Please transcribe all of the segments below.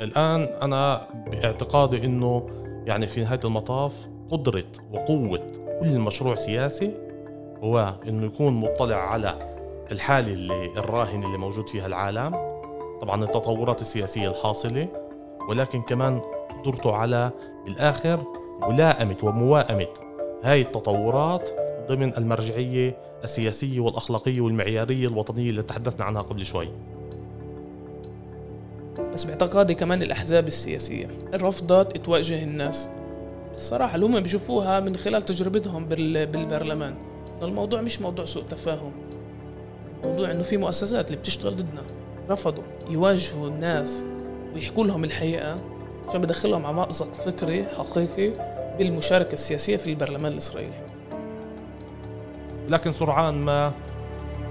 الآن أنا باعتقادي أنه يعني في نهاية المطاف قدرة وقوة كل مشروع سياسي هو أنه يكون مطلع على الحالة اللي الراهنة اللي موجود فيها العالم طبعا التطورات السياسية الحاصلة ولكن كمان قدرته على بالآخر ملائمة وموائمة هاي التطورات ضمن المرجعية السياسية والأخلاقية والمعيارية الوطنية اللي تحدثنا عنها قبل شوي. بس باعتقادي كمان الأحزاب السياسية. رفضت تواجه الناس. الصراحة اللي هم بيشوفوها من خلال تجربتهم بالبرلمان الموضوع مش موضوع سوء تفاهم. موضوع إنه في مؤسسات اللي بتشتغل ضدنا. رفضوا يواجهوا الناس ويحكوا لهم الحقيقة عشان بدخلهم على مأزق فكري حقيقي بالمشاركة السياسية في البرلمان الإسرائيلي. لكن سرعان ما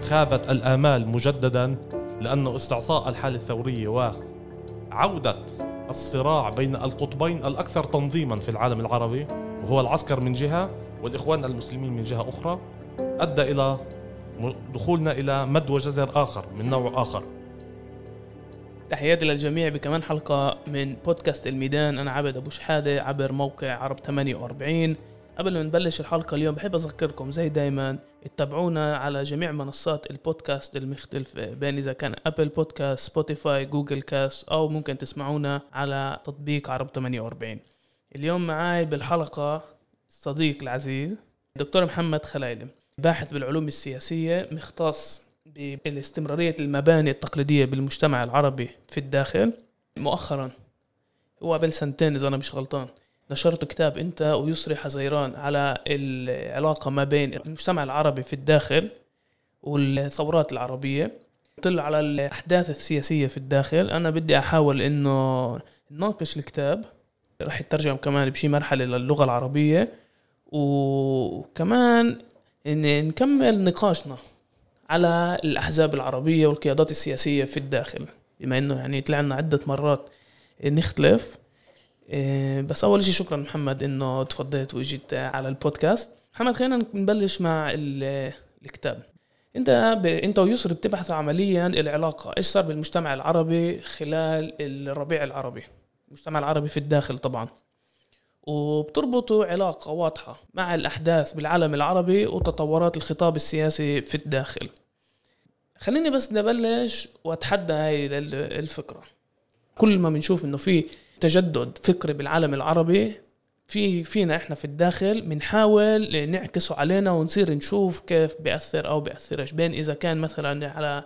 خابت الآمال مجددا لأنه استعصاء الحالة الثورية وعودة الصراع بين القطبين الأكثر تنظيما في العالم العربي وهو العسكر من جهة والإخوان المسلمين من جهة أخرى أدى إلى دخولنا إلى مد وجزر آخر من نوع آخر. تحياتي للجميع بكمان حلقة من بودكاست الميدان. أنا عبد أبو شحادة عبر موقع عرب 48 قبل ما نبلش الحلقة اليوم بحب أذكركم زي دايما اتبعونا على جميع منصات البودكاست المختلفة بين إذا كان Apple Podcast Spotify Google Podcast أو ممكن تسمعونا على تطبيق عرب 48 اليوم معاي بالحلقة الصديق العزيز دكتور محمد خلايلي باحث بالعلوم السياسية مختص بالاستمرارية المباني التقليدية بالمجتمع العربي في الداخل. مؤخرا هو قبل سنتين إذا أنا مش غلطان. نشرت كتاب انت ويسري حزيران على العلاقة ما بين المجتمع العربي في الداخل والثورات العربية. طلع على الأحداث السياسية في الداخل. أنا بدي أحاول إنه نناقش الكتاب. راح يترجم كمان بشي مرحلة للغة العربية. وكمان إن نكمل نقاشنا على الأحزاب العربية والقيادات السياسية في الداخل. بما إنه يعني طلعنا عدة مرات نختلف. بس أول شيء شكرا محمد إنه تفضلت وإجيت على البودكاست. محمد خلينا نبلش مع الكتاب. أنت ب... أنت ويسر بتبحثوا عمليا العلاقة. إيش صار بالمجتمع العربي خلال الربيع العربي؟ المجتمع العربي في الداخل طبعا. وبتربطوا علاقة واضحة مع الأحداث بالعالم العربي وتطورات الخطاب السياسي في الداخل. خليني بس نبلش وأتحدى هاي الفكرة. كل ما بنشوف إنه في تجدد فكري بالعالم العربي. في فينا إحنا في الداخل بنحاول نعكسه علينا ونصير نشوف كيف بيأثر أو بيأثرش. بين إذا كان مثلا على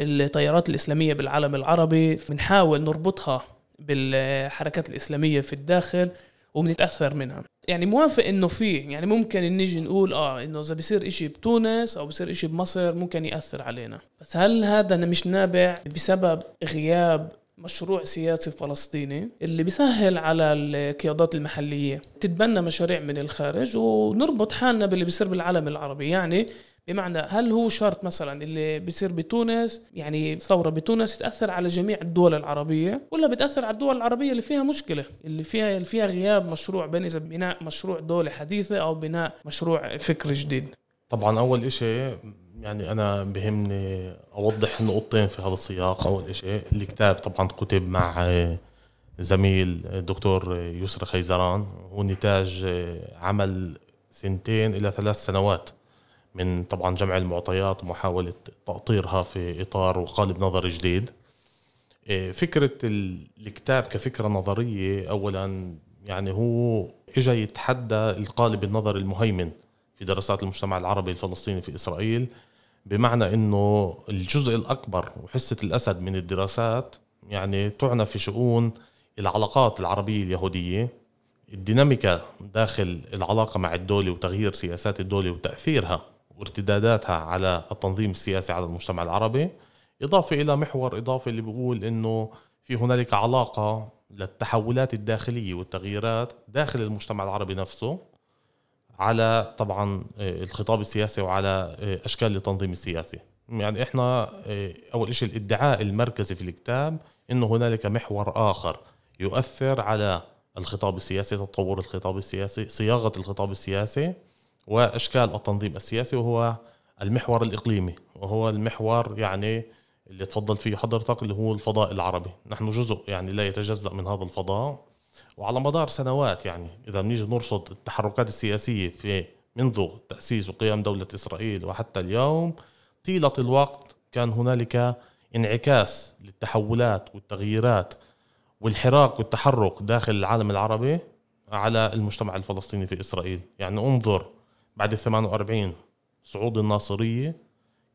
التيارات الإسلامية بالعالم العربي بنحاول نربطها بالحركات الإسلامية في الداخل وبنتاثر منها. يعني موافق إنه في يعني ممكن نيجي نقول آه إنه إذا بصير إشي بتونس أو بصير إشي بمصر ممكن يأثر علينا. بس هل هذا مش نابع بسبب غياب مشروع سياسي فلسطيني اللي بيسهل على القيادات المحلية. تتبنى مشاريع من الخارج ونربط حالنا باللي بيصير بالعالم العربي. يعني بمعنى هل هو شرط مثلا اللي بيصير بتونس يعني ثورة بتونس تأثر على جميع الدول العربية ولا بتأثر على الدول العربية اللي فيها مشكلة اللي فيها اللي فيها غياب مشروع بين إذا بناء مشروع دولة حديثة أو بناء مشروع فكر جديد؟ طبعا أول إشي يعني أنا بهمني أوضح نقطتين في هذا السياق. أول شيء الكتاب طبعا كتب مع زميل الدكتور يسرى خيزران. هو نتاج عمل سنتين إلى ثلاث سنوات من طبعا جمع المعطيات ومحاولة تأطيرها في إطار وقالب نظري جديد. فكرة الكتاب كفكرة نظرية اولا يعني هو اجى يتحدى القالب النظري المهيمن في دراسات المجتمع العربي الفلسطيني في إسرائيل. بمعنى إنه الجزء الأكبر وحصة الأسد من الدراسات يعني تعنى في شؤون العلاقات العربية اليهودية. الديناميكا داخل العلاقة مع الدولة وتغيير سياسات الدولة وتأثيرها وارتداداتها على التنظيم السياسي على المجتمع العربي. إضافة إلى محور اضافي اللي بيقول إنه في هنالك علاقة للتحولات الداخلية والتغييرات داخل المجتمع العربي نفسه. على طبعا آه، الخطاب السياسي وعلى آه، أشكال التنظيم السياسي. يعني إحنا آه، أول شيء الإدعاء المركزي في الكتاب انه هنالك محور آخر يؤثر على الخطاب السياسي تطور الخطاب السياسي صياغة الخطاب السياسي وأشكال التنظيم السياسي وهو المحور الإقليمي وهو المحور يعني اللي تفضل فيه حضرتك اللي هو الفضاء العربي. نحن جزء يعني لا يتجزأ من هذا الفضاء. وعلى مدار سنوات يعني إذا بنيجي نرصد التحركات السياسية في منذ تأسيس وقيام دولة إسرائيل وحتى اليوم طيلة الوقت كان هنالك انعكاس للتحولات والتغييرات والحراك والتحرك داخل العالم العربي على المجتمع الفلسطيني في إسرائيل. يعني انظر بعد ال 48 صعود الناصرية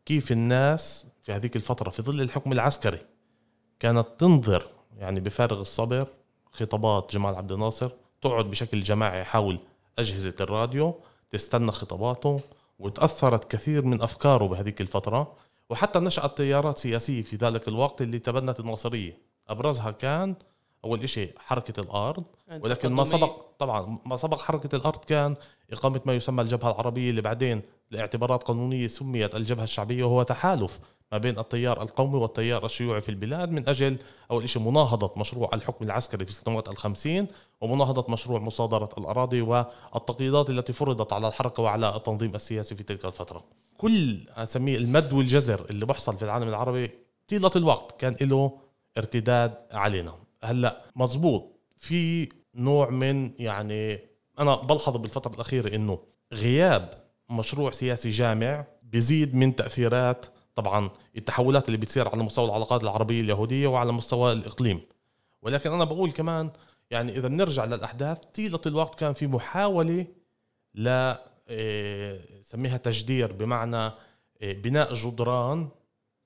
كيف الناس في هذيك الفترة في ظل الحكم العسكري كانت تنظر يعني بفارغ الصبر خطابات جمال عبد الناصر تقعد بشكل جماعي حول أجهزة الراديو تستنى خطاباته وتأثرت كثير من أفكاره بهذيك الفترة. وحتى نشأت تيارات سياسية في ذلك الوقت اللي تبنت الناصرية. أبرزها كان أول شيء حركة الأرض. ولكن ما سبق طبعا ما سبق حركة الأرض كان إقامة ما يسمى الجبهة العربية اللي بعدين لاعتبارات قانونية سميت الجبهة الشعبية وهو تحالف ما بين التيار القومي والتيار الشيوعي في البلاد من أجل أول شيء مناهضة مشروع الحكم العسكري في سنوات الخمسين ومناهضة مشروع مصادرة الأراضي والتقييدات التي فرضت على الحركة وعلى التنظيم السياسي في تلك الفترة. كل أسميه المد والجزر اللي بحصل في العالم العربي طيلة الوقت كان له ارتداد علينا. هلأ مزبوط في نوع من يعني أنا بلحظ بالفترة الأخيرة إنه غياب مشروع سياسي جامع بيزيد من تأثيرات طبعا التحولات اللي بتصير على مستوى العلاقات العربية اليهودية وعلى مستوى الإقليم. ولكن أنا بقول كمان يعني إذا بنرجع للأحداث طيلة الوقت كان في محاولة ل آه، سميها تجدير بمعنى آه، بناء جدران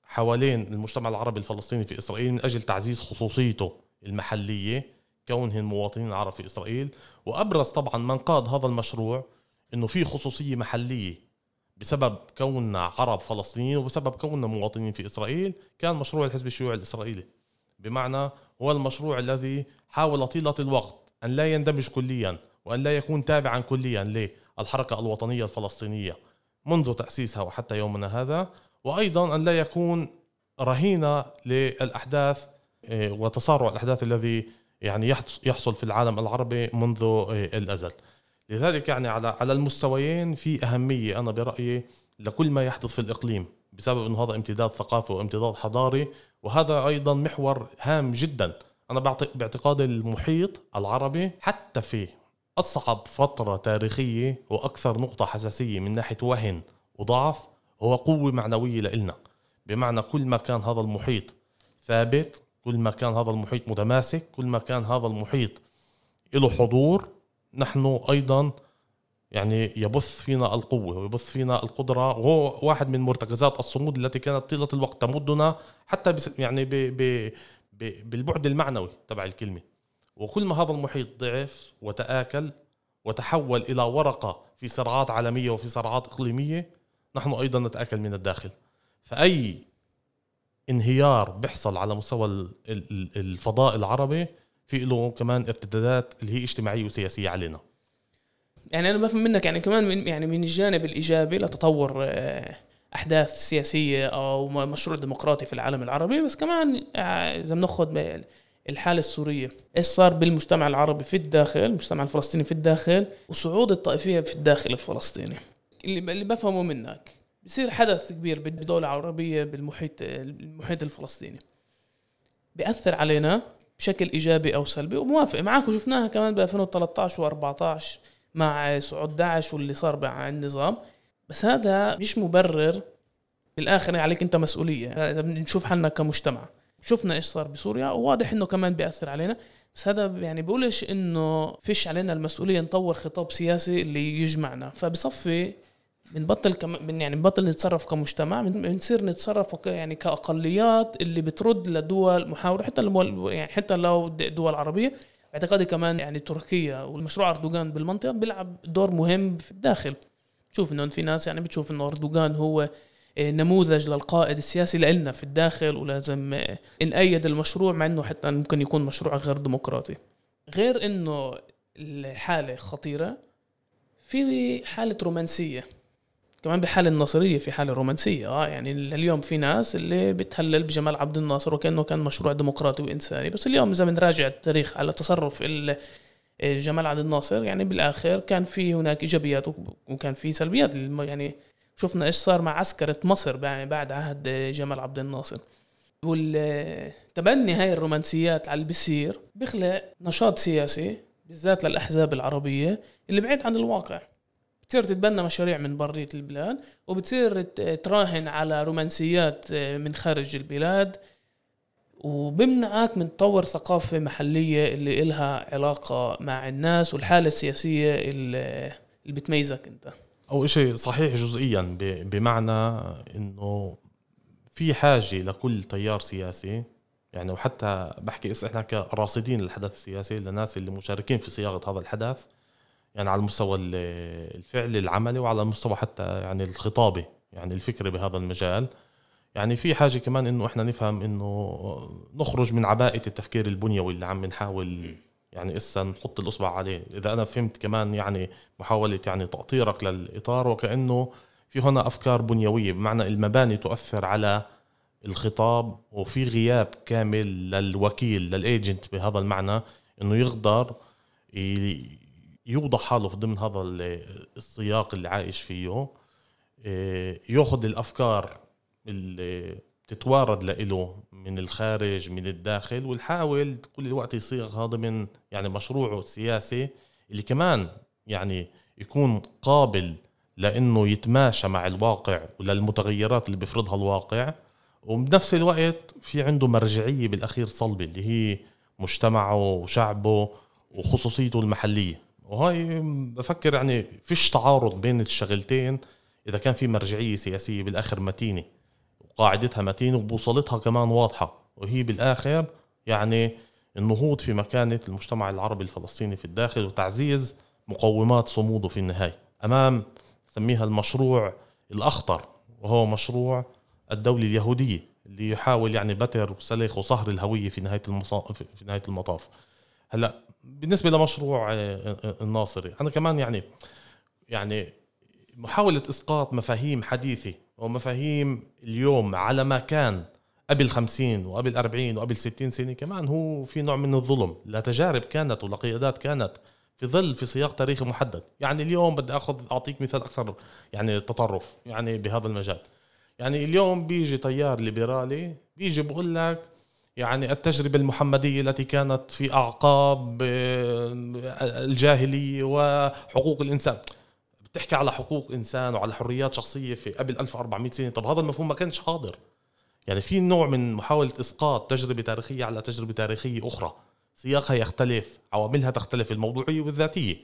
حوالين المجتمع العربي الفلسطيني في إسرائيل من أجل تعزيز خصوصيته المحلية كونهم مواطنين عرب في إسرائيل. وأبرز طبعا من قاد هذا المشروع إنه في خصوصية محلية. بسبب كوننا عرب فلسطينيين وبسبب كوننا مواطنين في إسرائيل كان مشروع الحزب الشيوعي الإسرائيلي. بمعنى هو المشروع الذي حاول طيلة الوقت أن لا يندمج كليا وأن لا يكون تابعا كليا للحركة الوطنية الفلسطينية منذ تأسيسها وحتى يومنا هذا وأيضا أن لا يكون رهينة للأحداث إيه، وتسارع الأحداث الذي يعني يحصل في العالم العربي منذ إيه، الأزل. لذلك يعني على على المستويين في أهمية أنا برأيي لكل ما يحدث في الإقليم بسبب إنه هذا امتداد ثقافي وامتداد حضاري وهذا أيضا محور هام جدا. أنا باعتقاد المحيط العربي حتى في أصعب فترة تاريخية وأكثر نقطة حساسية من ناحية وهن وضعف هو قوة معنوية لإلنا. بمعنى كل ما كان هذا المحيط ثابت كل ما كان هذا المحيط متماسك كل ما كان هذا المحيط له حضور نحن أيضا يعني يبث فينا القوة ويبث فينا القدرة. وهو واحد من مرتكزات الصمود التي كانت طيلة الوقت تمدنا حتى يعني ب ب ب بالبعد المعنوي تبع الكلمة. وكل ما هذا المحيط ضعف وتآكل وتحول إلى ورقة في صراعات عالمية وفي صراعات إقليمية نحن أيضا نتآكل من الداخل. فأي انهيار بيحصل على مستوى الفضاء العربي في له كمان ارتدادات اللي هي اجتماعية وسياسية علينا. يعني أنا بفهم منك يعني كمان من يعني من الجانب الإيجابي لتطور آه، أحداث سياسية أو مشروع ديمقراطي في العالم العربي بس كمان آه، إذا بناخذ الحالة السورية إيش صار بالمجتمع العربي في الداخل المجتمع الفلسطيني في الداخل وصعود الطائفية في الداخل الفلسطيني؟ اللي اللي بفهمه منك بصير حدث كبير بدولة عربية بالمحيط المحيط الفلسطيني. بيأثر علينا بشكل إيجابي أو سلبي وموافق معك وشفناها كمان ب 2013 و14 مع صعود داعش واللي صار مع النظام. بس هذا مش مبرر. بالآخر عليك أنت مسؤولية. اذا بنشوف حالنا كمجتمع. شفنا إيش صار بسوريا وواضح إنه كمان بيأثر علينا. بس هذا يعني بقولش إنه فيش علينا المسؤولية نطور خطاب سياسي اللي يجمعنا. فبصفي بنبطل كم يعني بنبطل نتصرف كمجتمع بنصير نتصرف يعني كأقليات اللي بترد لدول محاوره حتى لو يعني حتى لو دول عربية باعتقادي كمان يعني تركيا والمشروع أردوغان بالمنطقة بيلعب دور مهم في الداخل. شوف إنه في ناس يعني بتشوف إنه أردوغان هو آه، نموذج للقائد السياسي لنا في الداخل ولازم آه، نأيد المشروع مع إنه حتى ممكن يكون مشروع غير ديمقراطي. غير إنه الحالة خطيرة في حالة رومانسية. كمان بحال الناصرية في حاله رومانسيه آه يعني اليوم في ناس اللي بتهلل بجمال عبد الناصر وكأنه كان مشروع ديمقراطي وإنساني. بس اليوم إذا بنراجع التاريخ على تصرف جمال عبد الناصر يعني بالآخر كان في هناك إيجابيات وكان في سلبيات. يعني شفنا إيش صار مع عسكرة مصر بعد عهد جمال عبد الناصر. والتبني هاي الرومانسيات على اللي بيصير بيخلق نشاط سياسي بالذات للأحزاب العربية اللي بعيد عن الواقع. بتصير تتبنى مشاريع من برية البلاد وبتصير تراهن على رومانسيات من خارج البلاد وبمنعك من تطور ثقافة محلية اللي إلها علاقة مع الناس والحالة السياسية اللي بتميزك أنت. أو شيء صحيح جزئيا بمعنى أنه في حاجة لكل تيار سياسي يعني وحتى بحكي إحنا كراصدين للحدث السياسي للناس اللي مشاركين في صياغة هذا الحدث يعني على المستوى الفعلي العملي وعلى المستوى حتى يعني الخطابي يعني الفكري بهذا المجال. يعني في حاجة كمان إنه إحنا نفهم إنه نخرج من عباءة التفكير البنيوي اللي عم نحاول يعني إسا نحط الإصبع عليه. إذا أنا فهمت كمان يعني محاولة يعني تاطيرك للإطار وكأنه في هنا أفكار بنيوية بمعنى المباني تؤثر على الخطاب وفي غياب كامل للوكيل للايجنت بهذا المعنى إنه يقدر يوضع حاله في ضمن هذا السياق اللي عايش فيه. إيه، ياخذ الأفكار اللي تتوارد له من الخارج من الداخل ويحاول كل الوقت يصيغها ضمن يعني مشروعه السياسي اللي كمان يعني يكون قابل لإنه يتماشى مع الواقع وللمتغيرات اللي بيفرضها الواقع. وبنفس الوقت في عنده مرجعية بالأخير صلبة اللي هي مجتمعه وشعبه وخصوصيته المحلية. وهاي بفكر يعني فيش تعارض بين الشغلتين إذا كان في مرجعية سياسية بالآخر متينة وقاعدتها متينة وبوصلتها كمان واضحة وهي بالآخر يعني النهوض في مكانة المجتمع العربي الفلسطيني في الداخل وتعزيز مقومات صموده في النهاية. أمام سميها المشروع الأخطر وهو مشروع الدولة اليهودية اللي يحاول يعني بتر وسلخ وصهر الهوية في نهاية المصا... في نهاية المطاف. هلأ بالنسبة لمشروع آه، آه، الناصري أنا كمان يعني يعني محاولة إسقاط مفاهيم حديثة ومفاهيم اليوم على ما كان قبل 50 وقبل 40 وقبل 60 سنة كمان هو في نوع من الظلم. لتجارب كانت ولقيادات كانت في ظل في سياق تاريخي محدد. يعني اليوم بدي أخذ أعطيك مثال أكثر يعني تطرف يعني بهذا المجال. يعني اليوم بيجي تيار ليبرالي بيجي بقول لك يعني التجربة المحمدية التي كانت في أعقاب آه، الجاهلية وحقوق الإنسان. بتحكي على حقوق إنسان وعلى حريات شخصية في قبل 1400 سنة. طب هذا المفهوم ما كانش حاضر. يعني في نوع من محاولة إسقاط تجربة تاريخية على تجربة تاريخية أخرى. سياقها يختلف عواملها تختلف الموضوعية والذاتية.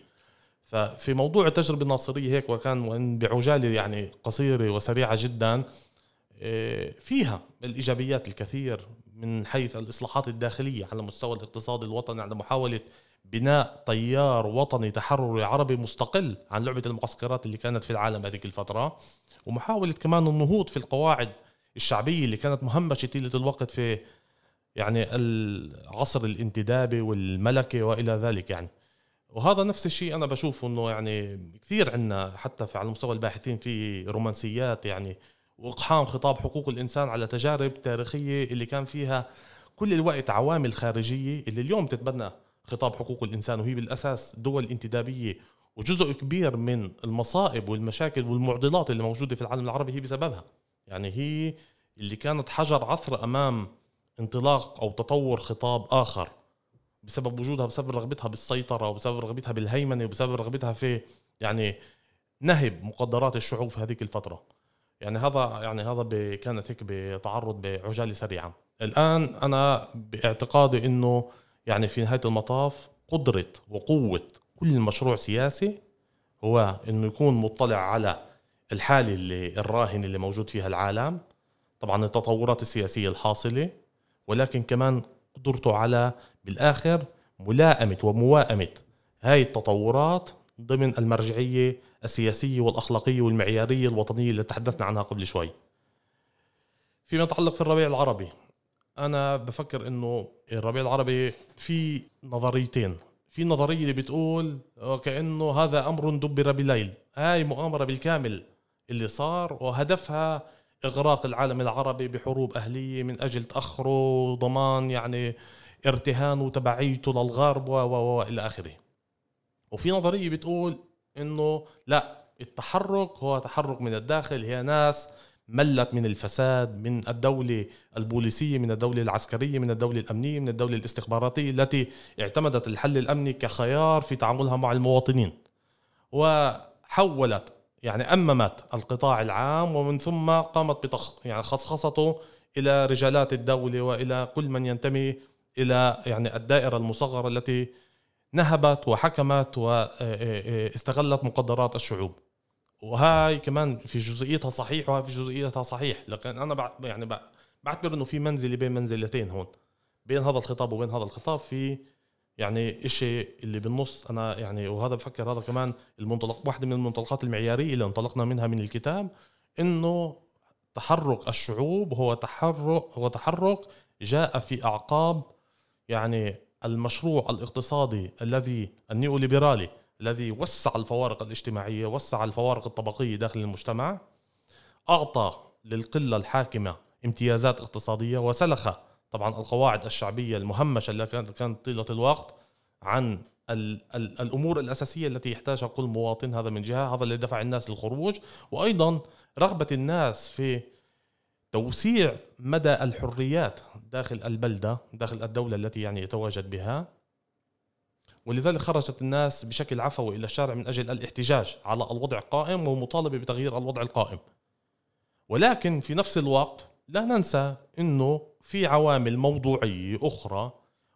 ففي موضوع التجربة الناصرية هيك وكان وإن بعجالة يعني قصيرة وسريعة جدا آه، فيها الإيجابيات الكثير. من حيث الإصلاحات الداخلية على مستوى الاقتصاد الوطني على محاولة بناء تيار وطني تحرري عربي مستقل عن لعبة المعسكرات اللي كانت في العالم هذيك الفترة ومحاولة كمان النهوض في القواعد الشعبية اللي كانت مهمشة طيلة الوقت في يعني العصر الانتدابي والملكي وإلى ذلك يعني. وهذا نفس الشيء أنا بشوف إنه يعني كثير عندنا حتى في على مستوى الباحثين في رومانسيات يعني واقحام خطاب حقوق الإنسان على تجارب تاريخية اللي كان فيها كل الوقت عوامل خارجية اللي اليوم تتبنى خطاب حقوق الإنسان وهي بالأساس دول انتدابية. وجزء كبير من المصائب والمشاكل والمعضلات اللي موجودة في العالم العربي هي بسببها. يعني هي اللي كانت حجر عثر أمام انطلاق أو تطور خطاب آخر بسبب وجودها بسبب رغبتها بالسيطرة وبسبب رغبتها بالهيمنة وبسبب رغبتها في يعني نهب مقدرات الشعوب في هذيك الفترة. يعني هذا يعني هذا كانت هيك بتعرض بعجالة سريعة. الآن أنا باعتقادي إنه يعني في نهاية المطاف قدرة وقوة كل مشروع سياسي هو إنه يكون مطلع على الحالة اللي الراهنة اللي موجود فيها العالم طبعا التطورات السياسية الحاصلة ولكن كمان قدرته على بالآخر ملائمة ومواءمه هاي التطورات ضمن المرجعية السياسيه والاخلاقيه والمعياريه الوطنيه اللي تحدثنا عنها قبل شوي. فيما يتعلق في الربيع العربي أنا بفكر إنه الربيع العربي في نظريتين. في نظرية اللي بتقول كأنه هذا أمر دبر بليل. هاي مؤامرة بالكامل اللي صار وهدفها إغراق العالم العربي بحروب أهلية من أجل تأخره وضمان يعني ارتهانه وتبعيته للغرب و و إلى آخره. وفي نظرية بتقول إنه لا التحرك هو تحرك من الداخل هي ناس ملت من الفساد من الدولة البوليسية من الدولة العسكرية من الدولة الأمنية من الدولة الاستخباراتية التي اعتمدت الحل الأمني كخيار في تعاملها مع المواطنين. وحولت يعني أممت القطاع العام ومن ثم قامت بتخ يعني خصخصته إلى رجالات الدولة وإلى كل من ينتمي إلى يعني الدائرة المصغرة التي نهبت وحكمت واستغلت مقدرات الشعوب. وهاي كمان في جزئيتها صحيح وهاي في جزئيتها صحيح. لكن أنا يعني بعتبر إنه في منزله بين منزلتين هون. بين هذا الخطاب وبين هذا الخطاب في يعني إشي اللي بالنص أنا يعني وهذا بفكر هذا كمان المنطلق واحدة من المنطلقات المعيارية اللي انطلقنا منها من الكتاب إنه تحرك الشعوب هو تحرك هو تحرك جاء في أعقاب يعني المشروع الاقتصادي الذي النيوليبرالي الذي وسع الفوارق الاجتماعية وسع الفوارق الطبقية داخل المجتمع أعطى للقلة الحاكمة امتيازات اقتصادية وسلخ طبعا القواعد الشعبية المهمشة اللي كانت طيلة الوقت عن ال ال الأمور الأساسية التي يحتاجها كل مواطن هذا من جهة هذا اللي دفع الناس للخروج وأيضا رغبة الناس في توسيع مدى الحريات داخل البلدة داخل الدولة التي يعني يتواجد بها. ولذلك خرجت الناس بشكل عفوي إلى الشارع من أجل الاحتجاج على الوضع القائم ومطالبة بتغيير الوضع القائم. ولكن في نفس الوقت لا ننسى إنه في عوامل موضوعية أخرى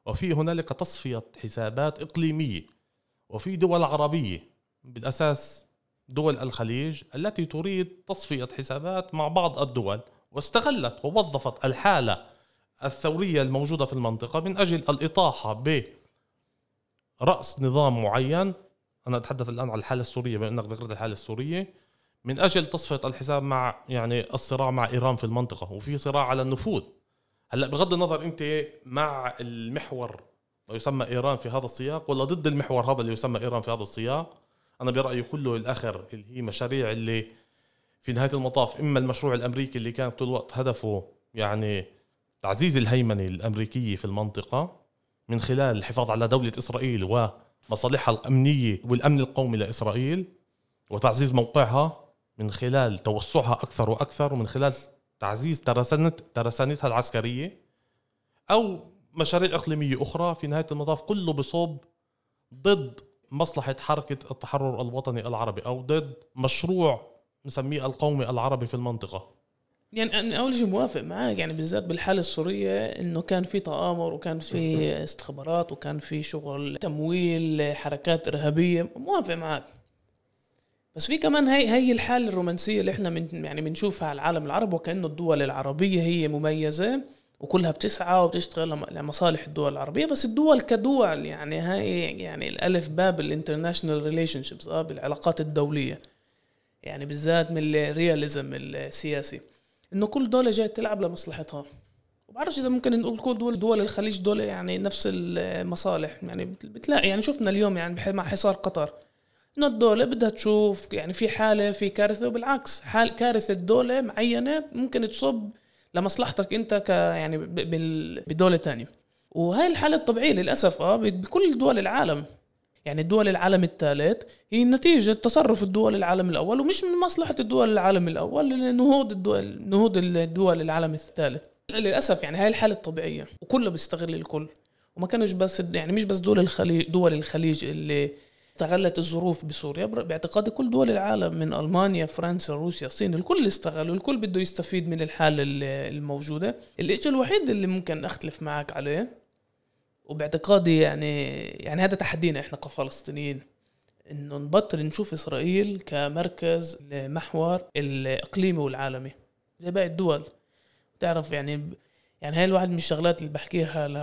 وفي هنالك تصفيه حسابات إقليمية وفي دول عربية بالأساس دول الخليج التي تريد تصفية حسابات مع بعض الدول. واستغلت ووظفت الحالة الثورية الموجودة في المنطقة من أجل الإطاحة برأس نظام معين. أنا أتحدث الآن عن الحالة السورية بما إنك ذكرت الحالة السورية. من أجل تصفية الحساب مع يعني الصراع مع إيران في المنطقة. وفي صراع على النفوذ. هلأ بغض النظر أنت مع المحور ما يسمى إيران في هذا السياق ولا ضد المحور هذا اللي يسمى إيران في هذا السياق أنا برأيي كله الآخر اللي هي مشاريع اللي في نهاية المطاف إما المشروع الأمريكي اللي كان طول الوقت هدفه يعني تعزيز الهيمنة الأمريكية في المنطقة من خلال الحفاظ على دولة إسرائيل ومصالحها الأمنية والأمن القومي لاسرائيل وتعزيز موقعها من خلال توسعها أكثر وأكثر ومن خلال تعزيز ترسانت ترسانتها العسكرية أو مشاريع إقليمية أخرى في نهاية المطاف كله بصوب ضد مصلحة حركة التحرر الوطني العربي أو ضد مشروع نسميه القومي العربي في المنطقة. يعني أنا أول شيء موافق معك يعني بالذات بالحالة السورية إنه كان في تآمر وكان في استخبارات وكان في شغل تمويل حركات إرهابية موافق معك بس في كمان هي هي الحالة الرومانسية اللي إحنا من يعني بنشوفها على العالم العربي وكأنه الدول العربية هي مميزة وكلها بتسعى وبتشتغل لمصالح الدول العربية. بس الدول كدول يعني هاي يعني الألف باب ال international relationships آه بالعلاقات الدولية. يعني بالذات من الرياليزم السياسي إنه كل دولة جاية تلعب لمصلحتها. وبعرفش إذا ممكن نقول كل دول دول الخليج دول يعني نفس المصالح. يعني بتلاقي يعني شفنا اليوم يعني مع حصار قطر إنه الدولة بدها تشوف يعني في حالة في كارثة وبالعكس حال كارثة دولة معينة ممكن تصب لمصلحتك أنت ك يعني بدولة تانية. وهي الحالة الطبيعية للأسف آه بكل دول العالم. يعني دول العالم الثالث هي نتيجة تصرف الدول العالم الأول ومش من مصلحة الدول العالم الأول نهوض الدول نهوض الدول العالم الثالث. للأسف يعني هاي الحالة الطبيعية وكله بيستغل الكل. وما كانش بس يعني مش بس دول الخليج دول الخليج اللي استغلت الظروف بسوريا باعتقادي كل دول العالم من ألمانيا فرنسا روسيا الصين الكل استغلوا الكل بده يستفيد من الحالة الموجودة. الشيء الوحيد اللي ممكن أختلف معك عليه وباعتقادي يعني يعني هذا تحدينا إحنا كفلسطينيين إنه نبطل نشوف إسرائيل كمركز لمحور الإقليمي والعالمي زي باقي الدول. تعرف يعني يعني هاي الواحد من الشغلات اللي بحكيها ل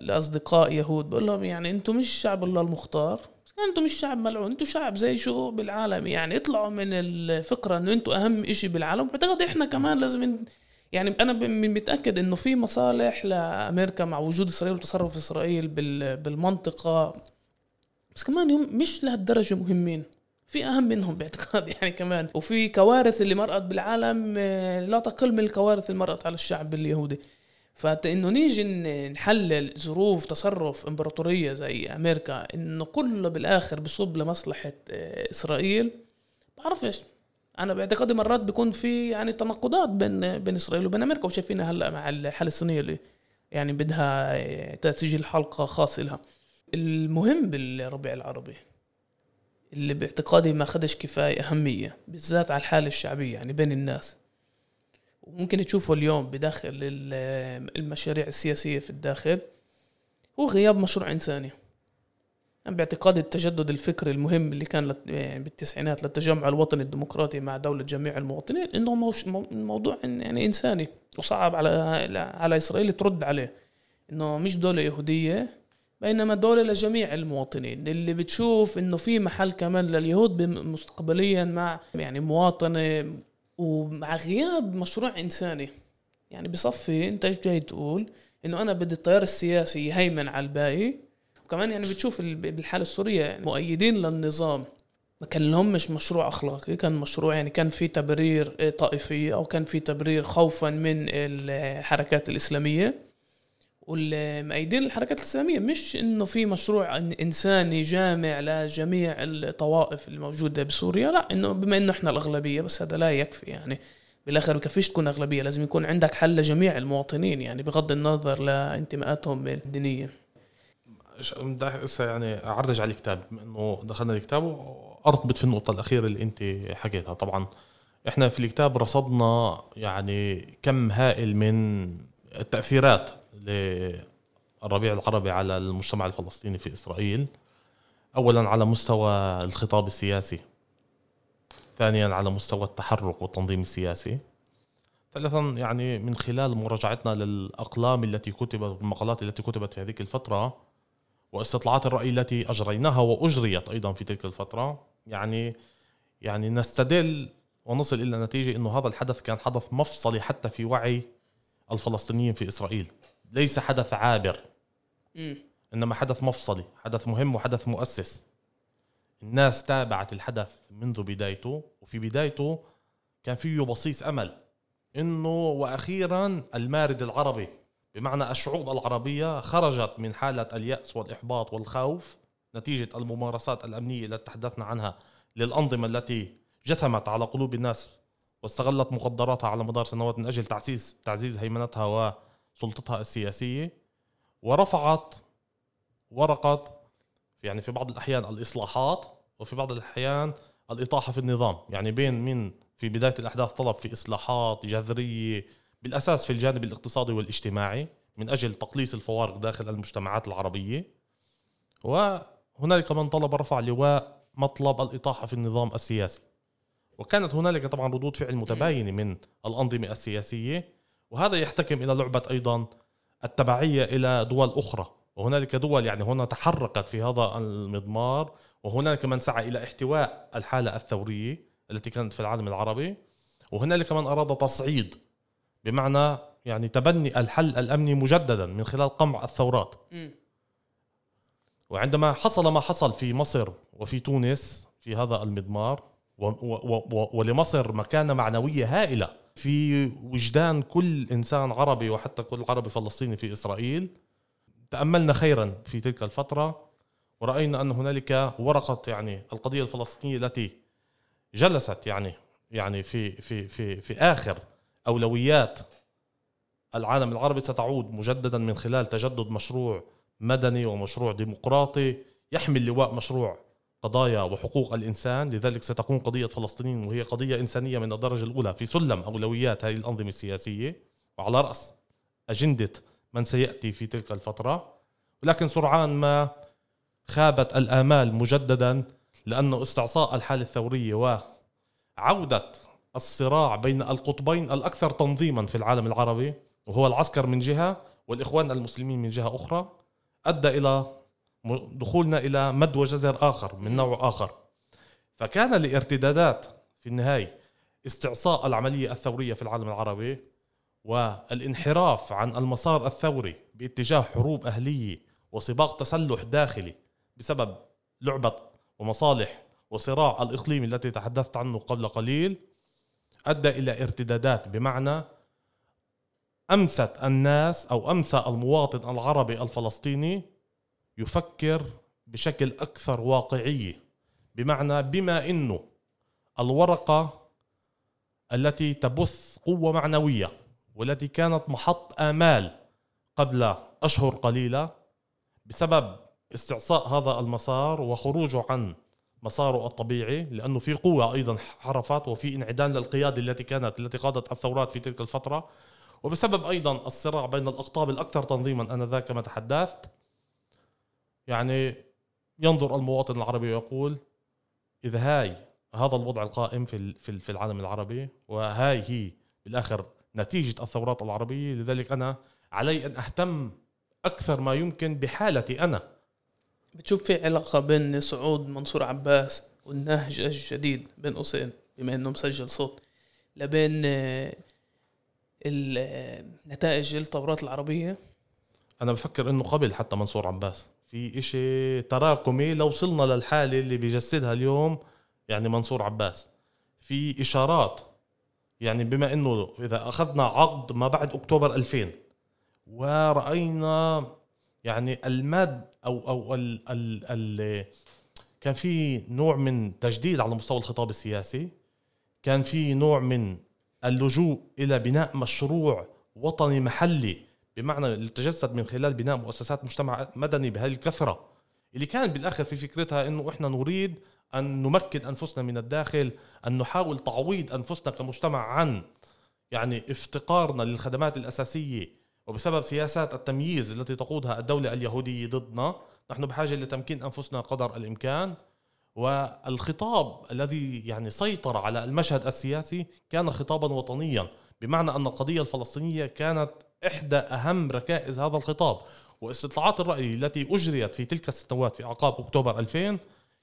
لأصدقاء يهود بقول لهم يعني أنتم مش شعب الله المختار أنتم مش شعب ملعون أنتم شعب زي شعوب العالم يعني اطلعوا من الفكرة إنه أنتم أهم إشي بالعالم. بعتقد إحنا كمان لازم يعني أنا متأكد إنه في مصالح لأمريكا مع وجود إسرائيل وتصرف إسرائيل بالمنطقة. بس كمان مش لهالدرجة مهمين. في أهم منهم باعتقادي يعني كمان. وفي كوارث اللي مرقت بالعالم آه، لا تقل من الكوارث اللي مرقت على الشعب اليهودي. فإنه نيجي نحلل ظروف تصرف إمبراطورية زي أمريكا إنه كله بالآخر بصب لمصلحة آه، إسرائيل. بعرفش أنا باعتقادي مرات بيكون في يعني تناقضات بين بين إسرائيل وبين أمريكا وشايفينها هلأ مع الحاله الصينيه اللي يعني بدها تسجيل حلقة خاصه لها المهم بالربيع العربي اللي باعتقادي ما خدش كفاية أهمية بالذات على الحالة الشعبية يعني بين الناس. وممكن تشوفه اليوم بداخل المشاريع السياسية في الداخل هو غياب مشروع إنساني. أنا باعتقادي التجدد الفكري المهم اللي كان بالتسعينات للتجمع الوطني الديمقراطي مع دولة جميع المواطنين إنه موضوع يعني إنساني وصعب على على إسرائيل ترد عليه. إنه مش دولة يهودية بينما دولة لجميع المواطنين. اللي بتشوف إنه في محل كمان لليهود مستقبليا مع يعني مواطنة ومع غياب مشروع إنساني. يعني بصفي أنت جاي تقول؟ إنه أنا بدي التيار السياسي يهيمن على الباقي وكمان يعني بتشوف بالحالة السورية يعني مؤيدين للنظام. ما كان لهمش مشروع أخلاقي كان مشروع يعني كان في تبرير طائفي أو كان في تبرير خوفا من الحركات الإسلامية. والمؤيدين الحركات الإسلامية مش إنه في مشروع إنساني جامع لجميع الطوائف الموجودة بسوريا لا إنه بما إنه إحنا الأغلبية بس هذا لا يكفي يعني. بالآخر بكفيش تكون أغلبية لازم يكون عندك حل لجميع المواطنين يعني بغض النظر لانتماءاتهم الدينية. هسه يعني أعرج على الكتاب إنه دخلنا الكتاب وارتبط في النقطة الأخيرة اللي أنت حكيتها. طبعا إحنا في الكتاب رصدنا يعني كم هائل من التأثيرات للربيع العربي على المجتمع الفلسطيني في إسرائيل. اولا على مستوى الخطاب السياسي ثانيا على مستوى التحرك والتنظيم السياسي. ثالثا يعني من خلال مراجعتنا للأقلام التي كتبت والمقالات التي كتبت في هذه الفترة واستطلاعات الرأي التي أجريناها وأجريت أيضا في تلك الفترة يعني يعني نستدل ونصل إلى نتيجة أنه هذا الحدث كان حدث مفصلي حتى في وعي الفلسطينيين في إسرائيل. ليس حدث عابر. إنما حدث مفصلي حدث مهم وحدث مؤسس. الناس تابعت الحدث منذ بدايته وفي بدايته كان فيه بصيص أمل إنه وأخيرا المارد العربي بمعنى الشعوب العربية خرجت من حالة اليأس والإحباط والخوف نتيجة الممارسات الأمنية التي تحدثنا عنها للأنظمة التي جثمت على قلوب الناس واستغلت مقدراتها على مدار سنوات من أجل تعزيز تعزيز هيمنتها وسلطتها السياسية ورفعت ورقة يعني في بعض الأحيان الإصلاحات وفي بعض الأحيان الإطاحة في النظام. يعني بين من في بداية الأحداث طلب في إصلاحات جذرية بالأساس في الجانب الاقتصادي والاجتماعي من أجل تقليص الفوارق داخل المجتمعات العربية. وهنالك من طلب رفع لواء مطلب الإطاحة في النظام السياسي. وكانت هنالك طبعا ردود فعل متباينة من الأنظمة السياسية. وهذا يحتكم إلى لعبة أيضا التبعية إلى دول أخرى. وهنالك دول يعني هنا تحركت في هذا المضمار. وهنالك من سعى إلى احتواء الحالة الثورية التي كانت في العالم العربي. وهنالك من أراد تصعيد بمعنى يعني تبني الحل الأمني مجددا من خلال قمع الثورات م. وعندما حصل ما حصل في مصر وفي تونس في هذا المضمار ولمصر مكانة معنوية هائلة في وجدان كل إنسان عربي وحتى كل عربي فلسطيني في إسرائيل تأملنا خيرا في تلك الفترة ورأينا أن هنالك ورقة يعني القضية الفلسطينية التي جلست يعني يعني في في في في آخر أولويات العالم العربي ستعود مجددا من خلال تجدد مشروع مدني ومشروع ديمقراطي يحمل لواء مشروع قضايا وحقوق الإنسان. لذلك ستكون قضية فلسطين وهي قضية إنسانية من الدرجة الأولى في سلم أولويات هذه الأنظمة السياسية. وعلى رأس أجندة من سيأتي في تلك الفترة. ولكن سرعان ما خابت الآمال مجددا لأنه استعصاء الحالة الثورية وعودة الصراع بين القطبين الأكثر تنظيما في العالم العربي وهو العسكر من جهة والإخوان المسلمين من جهة أخرى أدى إلى دخولنا إلى مد وجزر آخر من نوع آخر. فكان الارتدادات في النهاية استعصاء العملية الثورية في العالم العربي والانحراف عن المسار الثوري باتجاه حروب أهلية وسباق تسلح داخلي بسبب لعبة ومصالح وصراع الإقليم التي تحدثت عنه قبل قليل. أدى إلى ارتدادات بمعنى أمست الناس أو أمسى المواطن العربي الفلسطيني يفكر بشكل أكثر واقعيه بمعنى بما إنه الورقة التي تبث قوة معنوية والتي كانت محط آمال قبل أشهر قليلة بسبب استعصاء هذا المسار وخروجه عن مساره الطبيعي لأنه في قوة أيضا حرفت وفي انعدام للقيادة التي كانت التي قادت الثورات في تلك الفترة. وبسبب أيضا الصراع بين الأقطاب الأكثر تنظيما أنا كما تحدثت يعني ينظر المواطن العربي ويقول إذا هاي هذا الوضع القائم في في العالم العربي وهاي هي بالآخر نتيجة الثورات العربية. لذلك أنا علي أن أهتم أكثر ما يمكن بحالتي أنا. بتشوف في علاقة بين صعود منصور عباس والنهج الجديد بين قوسين بما إنه مسجل صوت لبين آه، النتائج الثورات العربية؟ أنا بفكر إنه قبل حتى منصور عباس. في إشي تراكمي لو وصلنا للحالة اللي بيجسدها اليوم يعني منصور عباس. في إشارات يعني بما إنه إذا أخذنا عقد ما بعد أكتوبر 2000 ورأينا يعني المد أو أو ال ال ال كان في نوع من تجديد على مستوى الخطاب السياسي كان في نوع من اللجوء إلى بناء مشروع وطني محلي بمعنى اللي تجسد من خلال بناء مؤسسات مجتمع مدني بهذه الكثرة. اللي كان بالآخر في فكرتها إنه إحنا نريد أن نمكن أنفسنا من الداخل أن نحاول تعويض أنفسنا كمجتمع عن يعني افتقارنا للخدمات الأساسية وبسبب سياسات التمييز التي تقودها الدولة اليهودية ضدنا نحن بحاجة لتمكين أنفسنا قدر الإمكان والخطاب الذي يعني سيطر على المشهد السياسي كان خطابا وطنيا بمعنى أن القضية الفلسطينية كانت إحدى أهم ركائز هذا الخطاب. واستطلاعات الرأي التي أجريت في تلك السنوات في أعقاب أكتوبر 2000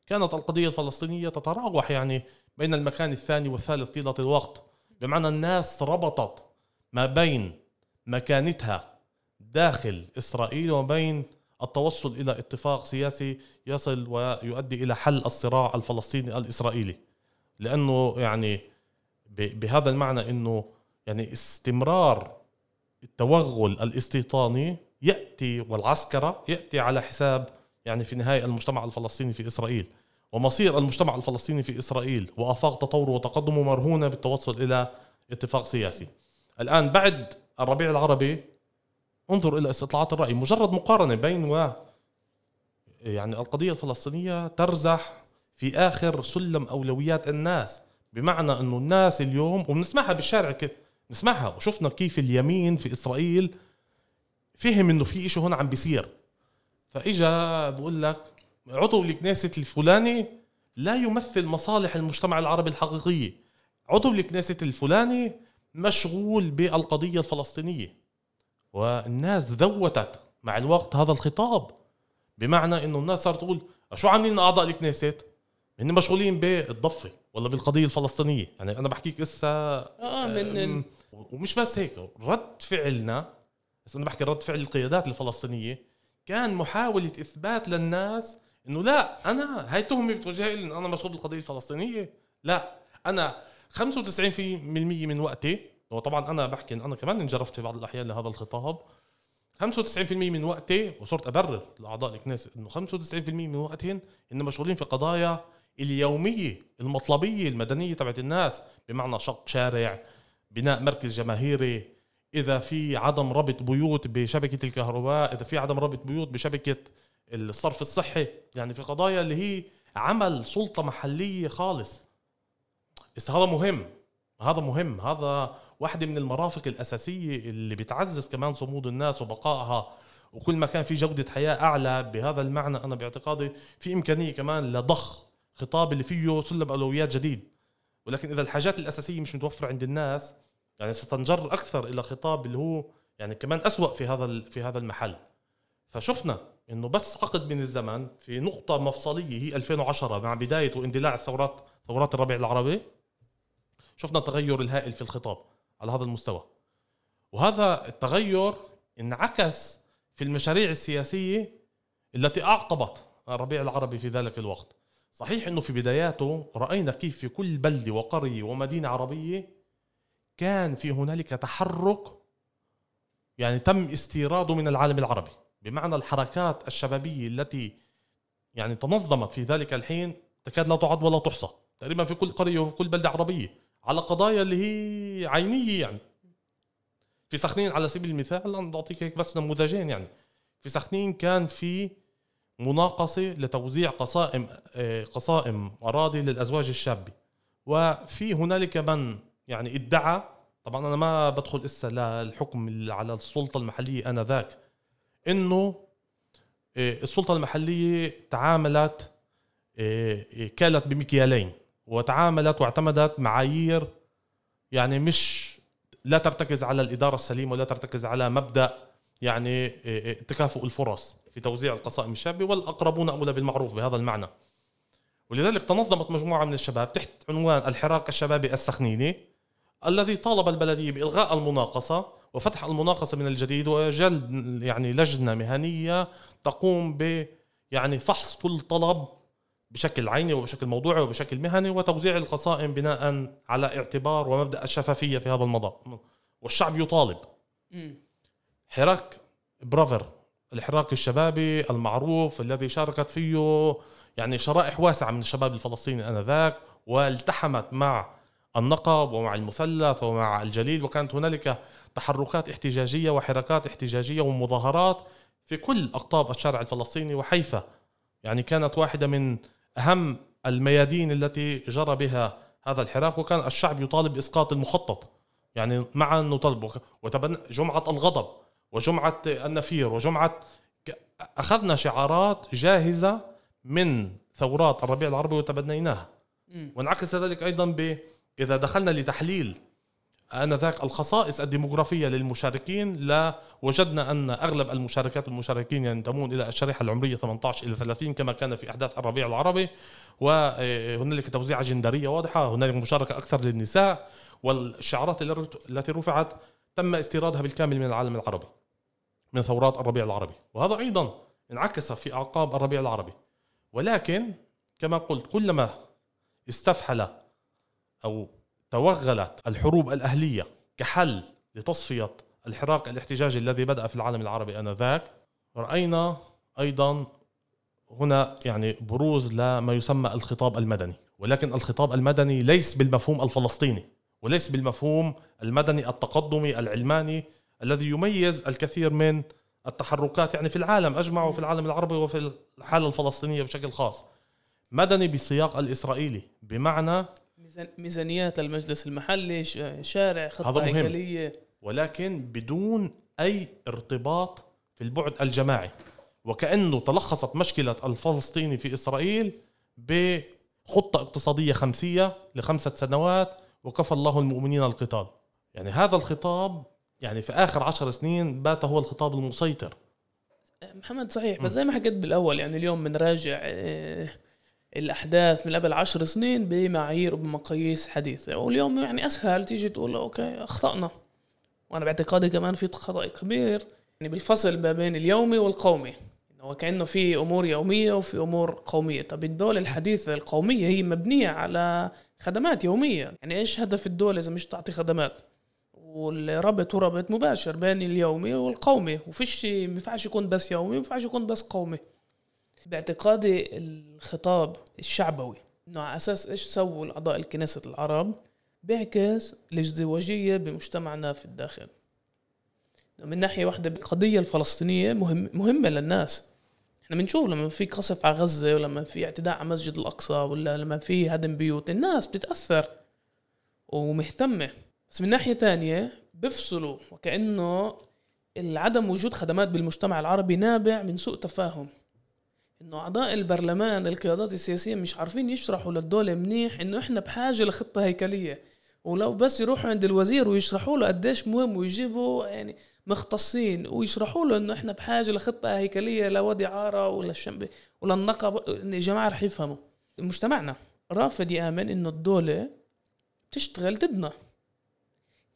كانت القضية الفلسطينية تتراوح يعني بين المكان الثاني والثالث طيلة الوقت بمعنى الناس ربطت ما بين مكانتها داخل إسرائيل وبين التوصل إلى اتفاق سياسي يصل ويؤدي إلى حل الصراع الفلسطيني الإسرائيلي. لأنه يعني بهذا المعنى أنه يعني استمرار التوغل الاستيطاني يأتي والعسكرة يأتي على حساب يعني في النهاية المجتمع الفلسطيني في إسرائيل. ومصير المجتمع الفلسطيني في إسرائيل وآفاق تطوره وتقدمه مرهونة بالتوصل إلى اتفاق سياسي. الآن بعد الربيع العربي انظر إلى استطلاعات الرأي. مجرد مقارنة بين و يعني القضية الفلسطينية ترزح في آخر سلم أولويات الناس بمعنى أنه الناس اليوم وبنسمعها بالشارع كيف نسمعها وشفنا كيف اليمين في إسرائيل فهم أنه في إشي هون عم بيصير. فإجا بقول لك عضو الكنيسة الفلاني لا يمثل مصالح المجتمع العربي الحقيقية. عضو الكنيسة الفلاني مشغول بالقضية الفلسطينية. والناس ذوتت مع الوقت هذا الخطاب بمعنى إنه الناس صارت تقول شو عاملين أعضاء الكنيسة هن مشغولين بالضفة ولا بالقضية الفلسطينية؟ يعني أنا بحكيك إسا آه من ومش بس هيك رد فعلنا بس أنا بحكي رد فعل القيادات الفلسطينية كان محاولة إثبات للناس إنه لا أنا هاي تهمة بتوجه لي إنه أنا مسؤول القضية الفلسطينية. لا أنا 95% من وقتي وطبعا أنا بحكي إن أنا كمان انجرفت في بعض الأحيان لهذا الخطاب 95% من وقتي وصرت أبرر لأعضاء الكنيسة إنه 95% من وقتهم إن مشغولين في قضايا اليومية المطلبية المدنية تبعت الناس بمعنى شق شارع بناء مركز جماهيري إذا في عدم ربط بيوت بشبكة الكهرباء إذا في عدم ربط بيوت بشبكة الصرف الصحي يعني في قضايا اللي هي عمل سلطة محلية خالص. بس هذا مهم هذا مهم هذا واحدة من المرافق الأساسية اللي بتعزز كمان صمود الناس وبقائها. وكل ما كان في جودة حياة أعلى بهذا المعنى أنا باعتقادي في إمكانية كمان لضخ خطاب اللي فيه سلم أولويات جديد. ولكن إذا الحاجات الأساسية مش متوفرة عند الناس يعني ستنجر أكثر إلى خطاب اللي هو يعني كمان أسوأ في هذا في هذا المحل. فشفنا إنه بس عقد من الزمن في نقطة مفصلية هي 2010 مع بداية واندلاع الثورات ثورات الربيع العربي. شفنا التغير الهائل في الخطاب على هذا المستوى. وهذا التغير انعكس في المشاريع السياسية التي أعقبت الربيع العربي في ذلك الوقت. صحيح أنه في بداياته رأينا كيف في كل بلدة وقرية ومدينة عربية كان في هنالك تحرك يعني تم استيراده من العالم العربي. بمعنى الحركات الشبابية التي يعني تنظمت في ذلك الحين تكاد لا تعد ولا تحصى. تقريبا في كل قرية وفي كل بلدة عربية. على قضايا اللي هي عينية يعني. في سخنين على سبيل المثال أنا بعطيك هيك بس نموذجين يعني. في سخنين كان في مناقصة لتوزيع قصائم آه، قصائم أراضي للأزواج الشابة. وفي هنالك من يعني ادعى طبعا أنا ما بدخل إسا للحكم على السلطة المحلية انذاك إنه آه، السلطة المحلية تعاملت آه، كالت بمكيالين. وتعاملت واعتمدت معايير يعني مش لا ترتكز على الإدارة السليمة ولا ترتكز على مبدأ يعني تكافؤ الفرص في توزيع القصائم الشابة والأقربون أولى بالمعروف بهذا المعنى. ولذلك تنظمت مجموعة من الشباب تحت عنوان الحراك الشبابي السخنيني الذي طالب البلديه بإلغاء المناقصة وفتح المناقصة من الجديد وجلد يعني لجنة مهنية تقوم ب يعني فحص كل طلب بشكل عيني وبشكل موضوعي وبشكل مهني وتوزيع القصائم بناء على اعتبار ومبدأ الشفافيه في هذا المضاء والشعب يطالب. حراك برافر الحراك الشبابي المعروف الذي شاركت فيه يعني شرائح واسعة من الشباب الفلسطيني آنذاك والتحمت مع النقب ومع المثلث ومع الجليل وكانت هنالك تحركات احتجاجية وحركات احتجاجية ومظاهرات في كل أقطاب الشارع الفلسطيني وحيفا يعني كانت واحدة من أهم الميادين التي جرى بها هذا الحراك وكان الشعب يطالب بإسقاط المخطط. يعني معا نطالب وتبنى جمعة الغضب وجمعة النفير وجمعة أخذنا شعارات جاهزة من ثورات الربيع العربي وتبنيناها. وانعكس ذلك أيضا ب إذا دخلنا لتحليل آنذاك الخصائص الديموغرافية للمشاركين. لا وجدنا أن أغلب المشاركات والمشاركين ينتمون إلى الشريحة العمرية 18 إلى 30 كما كان في أحداث الربيع العربي. وهنالك توزيعه جندرية واضحة هنالك مشاركة أكثر للنساء والشعارات التي رفعت تم استيرادها بالكامل من العالم العربي من ثورات الربيع العربي. وهذا أيضا انعكس في أعقاب الربيع العربي. ولكن كما قلت كلما استفحل أو توغلت الحروب الأهلية كحل لتصفية الحراك الاحتجاجي الذي بدأ في العالم العربي آنذاك. رأينا أيضا هنا يعني بروز لما يسمى الخطاب المدني ولكن الخطاب المدني ليس بالمفهوم الفلسطيني وليس بالمفهوم المدني التقدمي العلماني الذي يميز الكثير من التحركات يعني في العالم اجمع وفي العالم العربي وفي الحالة الفلسطينية بشكل خاص. مدني بسياق الإسرائيلي بمعنى ميزانيات المجلس المحلي شارع خطة هذا مهم. هيكليه ولكن بدون أي ارتباط في البعد الجماعي. وكأنه تلخصت مشكلة الفلسطيني في إسرائيل بخطة اقتصادية خمسية لخمسة سنوات وكفى الله المؤمنين القتال. يعني هذا الخطاب يعني في آخر عشر سنين بات هو الخطاب المسيطر. محمد صحيح. بس زي ما حكيت بالأول يعني اليوم بنراجع آه، الأحداث من قبل عشر سنين بمعايير وبمقاييس حديثة. واليوم يعني أسهل تيجي تقول أوكي أخطأنا. وأنا باعتقادي كمان في خطأ كبير. يعني بالفصل ما بين اليومي والقومي. هو كأنه في أمور يومية وفي أمور قومية. طب الدولة الحديثة القومية هي مبنية على خدمات يومية. يعني إيش هدف الدولة إذا مش تعطي خدمات؟ والربط هو ربط مباشر بين اليومي والقومي. وفيش ما ينفعش يكون بس يومي ما ينفعش يكون بس قومي. باعتقادي الخطاب الشعبوي إنه على أساس إيش سووا الاعضاء الكنيسة العرب بيعكس الازدواجية بمجتمعنا في الداخل. من ناحية واحدة القضية الفلسطينية مهم مهمة للناس. إحنا بنشوف لما في قصف على غزة ولما في اعتداء على مسجد الأقصى ولا لما في هدم بيوت الناس بتتأثر ومهتمة. بس من ناحية تانية بفصلوا وكأنه عدم وجود خدمات بالمجتمع العربي نابع من سوء تفاهم. إنه أعضاء البرلمان القيادات السياسية مش عارفين يشرحوا للدولة منيح إنه إحنا بحاجة لخطة هيكلية. ولو بس يروحوا عند الوزير ويشرحوا له قديش مهم ويجيبوا يعني مختصين ويشرحوا له إنه إحنا بحاجة لخطة هيكلية لوادي عارة ولا الشمبي ولا جماعة رح يفهموا. مجتمعنا رافض يامن إنه الدولة تشتغل ضدنا.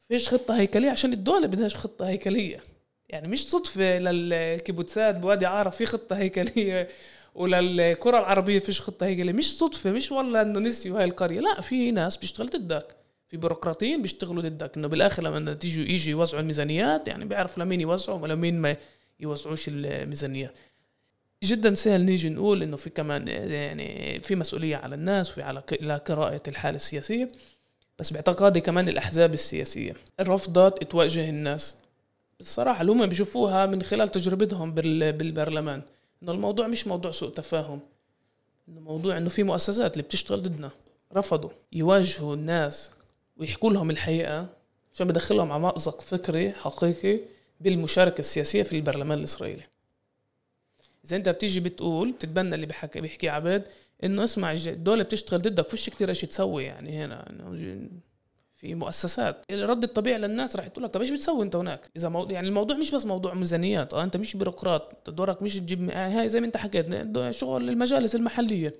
فيش خطة هيكلية عشان الدولة بدهاش خطة هيكلية. يعني مش صدفة للكيبوتسات بوادي عارة في خطة هيكلية وللكرة العربية فيش خطة هيكلية. مش صدفة مش والله إنه نسيوا هاي القرية. لا في ناس بيشتغل ضدك. في بيروقراطيين بيشتغلوا ضدك. إنه بالآخر لما تيجوا يجي يوزعوا الميزانيات يعني بيعرفوا لمين يوزعوا ولمين ما يوزعوش الميزانيات. جدا سهل نيجي نقول إنه في كمان يعني في مسؤولية على الناس وفي على قراءه الحالة السياسية. بس باعتقادي كمان الأحزاب السياسية رفضت توجه الناس. الصراحة اللي هم بيشوفوها من خلال تجربتهم بالبرلمان إنه الموضوع مش موضوع سوء تفاهم. إنه موضوع إنه في مؤسسات اللي بتشتغل ضدنا رفضوا يواجهوا الناس ويحكوا لهم الحقيقة عشان بدخلهم على مأزق فكري حقيقي بالمشاركة السياسية في البرلمان الإسرائيلي. إذا أنت بتيجي بتقول بتتبنى اللي بحكي بيحكي عبد إنه اسمع الدولة بتشتغل ضدك فيش كتير إيش تسوي يعني هنا في مؤسسات. الرد الطبيعي للناس راح تقول لك طب إيش بتسوي أنت هناك؟ إذا موضوع يعني الموضوع مش بس موضوع ميزانيات. آه أنت مش بيروقراط. دورك مش تجيب هاي زي ما أنت حكيت شغل المجالس المحلية.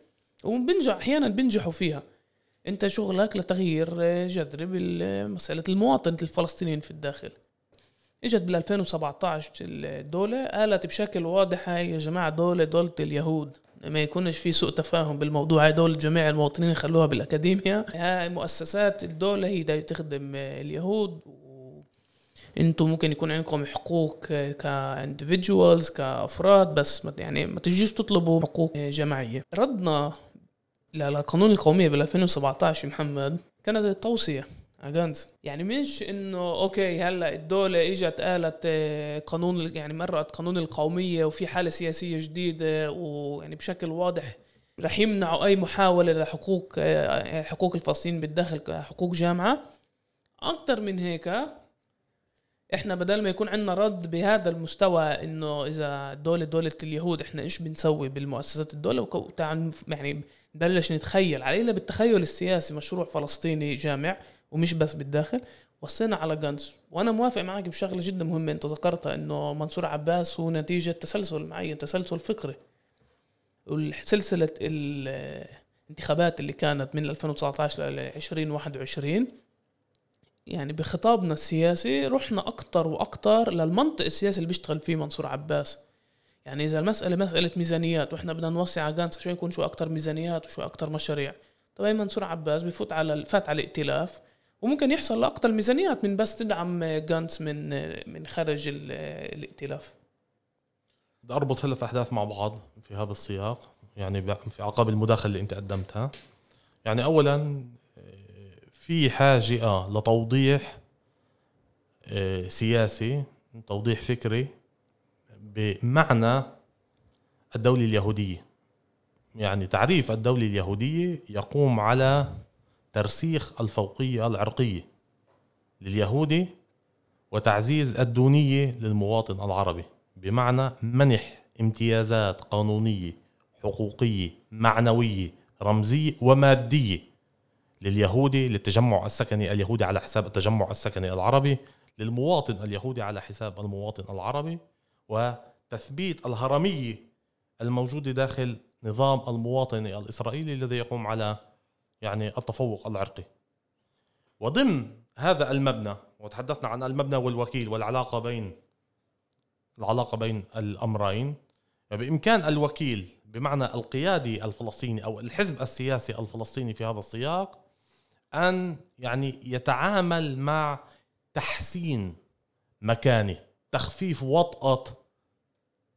وبنجح أحيانا بنجحوا فيها. أنت شغلك لتغيير جذري بمساله المواطن الفلسطينيين في الداخل. إجت بال 2017 الدولة قالت بشكل واضح هاي يا جماعة دولة دولة اليهود. ما يكونش في سوء تفاهم بالموضوع. هاي دولة جميع المواطنين خلوها بالأكاديمية. هاي مؤسسات الدولة هي تخدم اليهود. أنتم ممكن يكون عندكم حقوق ك individuals كأفراد بس يعني ما تجيش تطلبوا حقوق جماعية. ردنا للقانون القومية بال 2017 محمد كانت توصية. against يعني مش إنه أوكي هلأ الدولة إجت قالت آه، قانون يعني مرقت قانون القومية وفي حالة سياسية جديدة ويعني بشكل واضح رح يمنعوا أي محاولة لحقوق آه، حقوق الفلسطينيين بالداخل كحقوق جامعة. أكثر من هيك إحنا بدل ما يكون عندنا رد بهذا المستوى إنه إذا الدولة دولة اليهود إحنا إيش بنسوي بالمؤسسات الدولة؟ وتعال يعني نبلش نتخيل. علينا بالتخيل السياسي مشروع فلسطيني جامع. ومش بس بالداخل وصينا على جانز وأنا موافق معك بشغلة جدا مهمة أنت ذكرتها إنه منصور عباس هو نتيجة تسلسل معين تسلسل فكري. والسلسلة الانتخابات اللي كانت من 2019 ل 2021 يعني بخطابنا السياسي رحنا أكتر وأكتر للمنطق السياسي اللي بيشتغل فيه منصور عباس. يعني إذا المسألة مسألة ميزانيات وإحنا بدنا نوسع على جانس عشان يكون شو أكتر ميزانيات وشو أكتر مشاريع. طبعا منصور عباس بفوت على فات على الائتلاف وممكن يحصل لقطة الميزانيات من بس تدعم جانتس من من خارج الائتلاف. بدي اربط ثلاث أحداث مع بعض في هذا السياق يعني في عقاب المداخلة اللي أنت قدمتها. يعني اولا في حاجة آه لتوضيح سياسي توضيح فكري بمعنى الدولة اليهودية. يعني تعريف الدولة اليهودية يقوم على ترسيخ الفوقية العرقية لليهودي وتعزيز الدونية للمواطن العربي بمعنى منح امتيازات قانونية حقوقية معنوية رمزية ومادية لليهودي للتجمع السكني اليهودي على حساب التجمع السكني العربي للمواطن اليهودي على حساب المواطن العربي وتثبيت الهرمية الموجودة داخل نظام المواطن الإسرائيلي الذي يقوم على يعني التفوق العرقي. وضمن هذا المبنى وتحدثنا عن المبنى والوكيل والعلاقة بين العلاقة بين الأمرين. بإمكان الوكيل بمعنى القيادي الفلسطيني أو الحزب السياسي الفلسطيني في هذا السياق أن يعني يتعامل مع تحسين مكانه تخفيف وطأة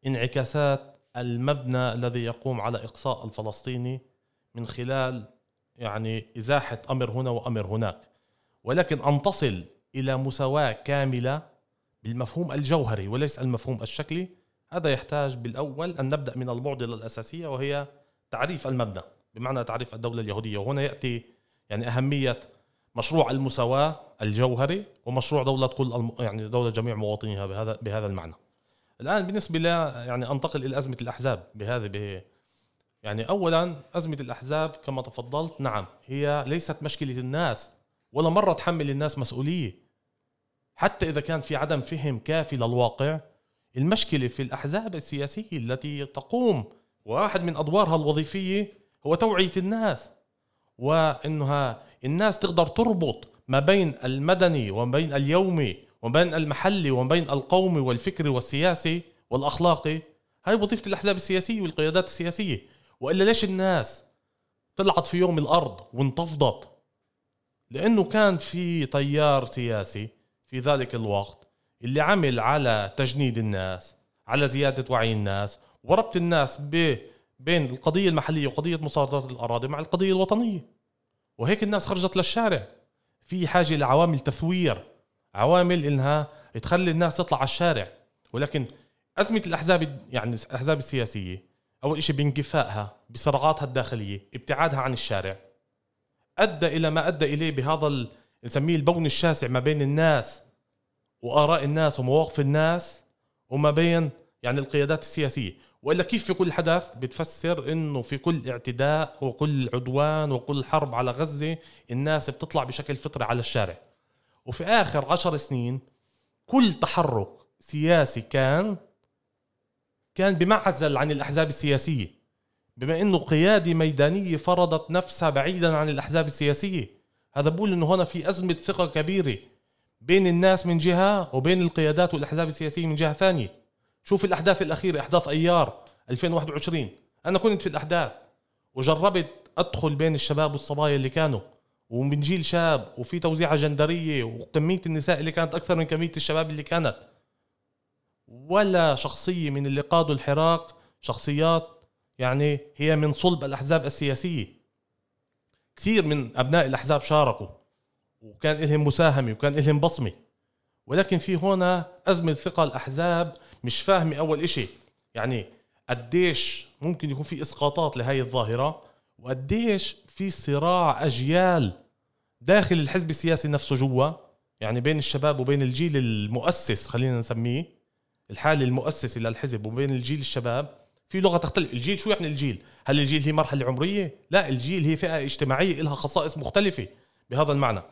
انعكاسات المبنى الذي يقوم على إقصاء الفلسطيني من خلال يعني إزاحة أمر هنا وأمر هناك. ولكن أن تصل إلى مساواة كاملة بالمفهوم الجوهري وليس المفهوم الشكلي هذا يحتاج بالأول أن نبدأ من المعضلة الأساسية وهي تعريف المبنى. بمعنى تعريف الدولة اليهودية. وهنا يأتي يعني أهمية مشروع المساواة الجوهري ومشروع دولة كل الم... يعني دولة جميع مواطنيها بهذا بهذا المعنى. الآن بالنسبة ل يعني أنتقل إلى أزمة الأحزاب. بهذه يعني اولا أزمة الأحزاب كما تفضلت نعم هي ليست مشكلة الناس ولا مرة تحمل الناس مسؤولية. حتى إذا كان في عدم فهم كافي للواقع المشكلة في الأحزاب السياسية التي تقوم واحد من أدوارها الوظيفية هو توعية الناس وإنها الناس تقدر تربط ما بين المدني وما بين اليومي وما بين المحلي وما بين القومي والفكري والسياسي والأخلاقي. هاي وظيفة الأحزاب السياسية والقيادات السياسية. وإلا ليش الناس طلعت في يوم الأرض وانتفضت؟ لأنه كان في تيار سياسي في ذلك الوقت اللي عمل على تجنيد الناس على زيادة وعي الناس وربط الناس ب بين القضية المحلية وقضية مصادرة الأراضي مع القضية الوطنية. وهيك الناس خرجت للشارع. في حاجة لعوامل تثوير عوامل إنها تخلي الناس تطلع على الشارع. ولكن أزمة الأحزاب يعني الأحزاب السياسية أول شيء بانكفائها بصراعاتها الداخلية ابتعادها عن الشارع. أدى إلى ما أدى إليه بهذا نسميه البون الشاسع ما بين الناس وآراء الناس ومواقف الناس وما بين يعني القيادات السياسية. وإلا كيف في كل حدث؟ بتفسر إنه في كل اعتداء وكل عدوان وكل حرب على غزة الناس بتطلع بشكل فطري على الشارع. وفي آخر عشر سنين كل تحرك سياسي كان كان بمعزل عن الأحزاب السياسية بما إنه قياده ميدانيه فرضت نفسها بعيدا عن الأحزاب السياسية. هذا بقول إنه هنا في أزمة ثقة كبيرة بين الناس من جهة وبين القيادات والأحزاب السياسية من جهة ثانية. شوف الأحداث الأخيرة أحداث أيار 2021 أنا كنت في الأحداث وجربت أدخل بين الشباب والصبايا اللي كانوا ومن جيل شاب وفي توزيعة جندرية وكمية النساء اللي كانت أكثر من كمية الشباب اللي كانت. ولا شخصية من اللي قادوا الحراك شخصيات يعني هي من صلب الأحزاب السياسية. كثير من أبناء الأحزاب شاركوا وكان لهم مساهمة وكان لهم بصمة. ولكن في هنا أزمة ثقه الاحزاب مش فاهمة أول إشي. يعني قديش ممكن يكون في إسقاطات لهي الظاهرة وقديش في صراع أجيال داخل الحزب السياسي نفسه جوا يعني بين الشباب وبين الجيل المؤسس خلينا نسميه. الحالة المؤسسة للحزب وبين الجيل الشباب في لغة تختلف. الجيل شو يعني الجيل؟ هل الجيل هي مرحلة عمرية؟ لا الجيل هي فئة اجتماعية لها خصائص مختلفة بهذا المعنى.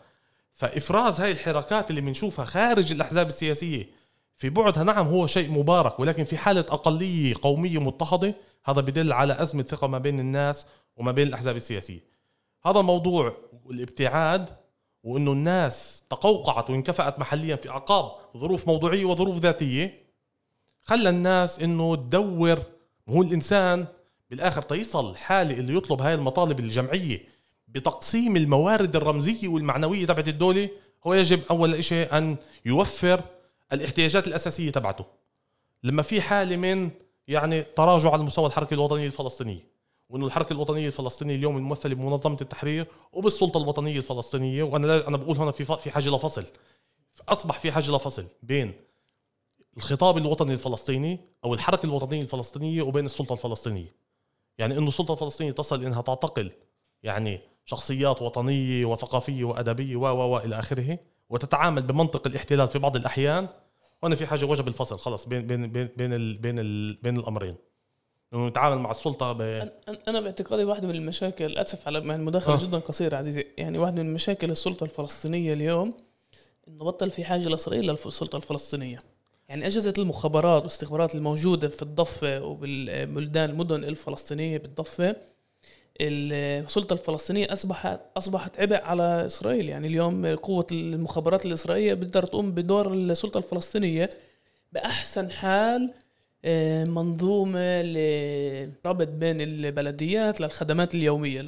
فإفراز هاي الحركات اللي بنشوفها خارج الأحزاب السياسية في بعدها نعم هو شيء مبارك ولكن في حالة أقلية قومية مضطهدة هذا بدل على أزمة ثقة ما بين الناس وما بين الأحزاب السياسية. هذا الموضوع الابتعاد وإنه الناس تقوقعت وانكفأت محليا في أعقاب ظروف موضوعية وظروف ذاتية. خلى الناس إنه تدور. هو الإنسان بالآخر تيصل حاله اللي يطلب هاي المطالب الجمعية بتقسيم الموارد الرمزية والمعنوية تبعت الدولة هو يجب أول شيء أن يوفر الاحتياجات الأساسية تبعته. لما في حالة من يعني تراجع على مستوى الحركة الوطنية الفلسطينية وإنه الحركة الوطنية الفلسطينية اليوم الممثلة بمنظمة التحرير وبالسلطة الوطنية الفلسطينية وأنا أنا بقول هنا في في حاجة لفصل أصبح في حاجة لفصل بين الخطاب الوطني الفلسطيني أو الحركة الوطنية الفلسطينية وبين السلطة الفلسطينية. يعني إنه السلطة الفلسطينية تصل إنها تعتقل يعني شخصيات وطنية وثقافية وأدبية و و إلى آخره وتتعامل بمنطق الاحتلال في بعض الأحيان وأنا في حاجة وجب الفصل خلص بين بين بين بين ال بين, ال بين الأمرين. إنه نتعامل مع السلطة ب... أنا باعتقادي واحدة من المشاكل اسف على المداخلة آه. جدا قصيرة عزيزي. يعني واحدة من مشاكل السلطة الفلسطينية اليوم إنه بطل في حاجة لإسرائيل للسلطه الفلسطينية. يعني أجهزة المخابرات والاستخبارات الموجودة في الضفة وبالبلدان المدن الفلسطينية بالضفة السلطة الفلسطينية اصبحت أصبحت عبء على إسرائيل. يعني اليوم قوة المخابرات الإسرائيلية بتقدر تقوم بدور السلطة الفلسطينية بأحسن حال منظومة لربط بين البلديات للخدمات اليومية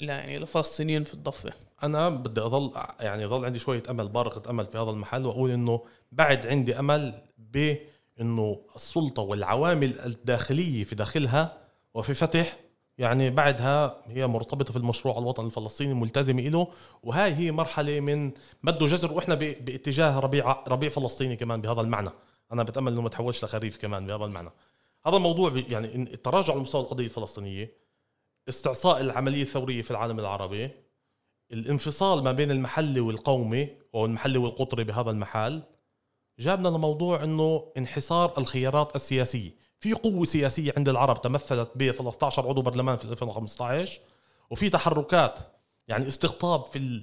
يعني للفلسطينيين في الضفة. أنا بدي أظل يعني ظل عندي شوية أمل بارقة أمل في هذا المحل وأقول إنه بعد عندي أمل بإنه السلطة والعوامل الداخلية في داخلها وفي فتح يعني بعدها هي مرتبطة في المشروع الوطني الفلسطيني ملتزمة له وهاي هي مرحلة من مد وجزر وإحنا باتجاه ربيع ربيع فلسطيني كمان بهذا المعنى. أنا بتأمل إنه ما تحولش لخريف كمان بهذا المعنى. هذا الموضوع يعني التراجع على مستوى القضية الفلسطينية استعصاء العملية الثورية في العالم العربي الانفصال ما بين المحلي والقومي أو المحلي والقطري بهذا المحل جابنا لموضوع إنه انحصار الخيارات السياسية. في قوة سياسية عند العرب تمثلت ب 13 عضو برلمان في 2015 وفي تحركات يعني استقطاب في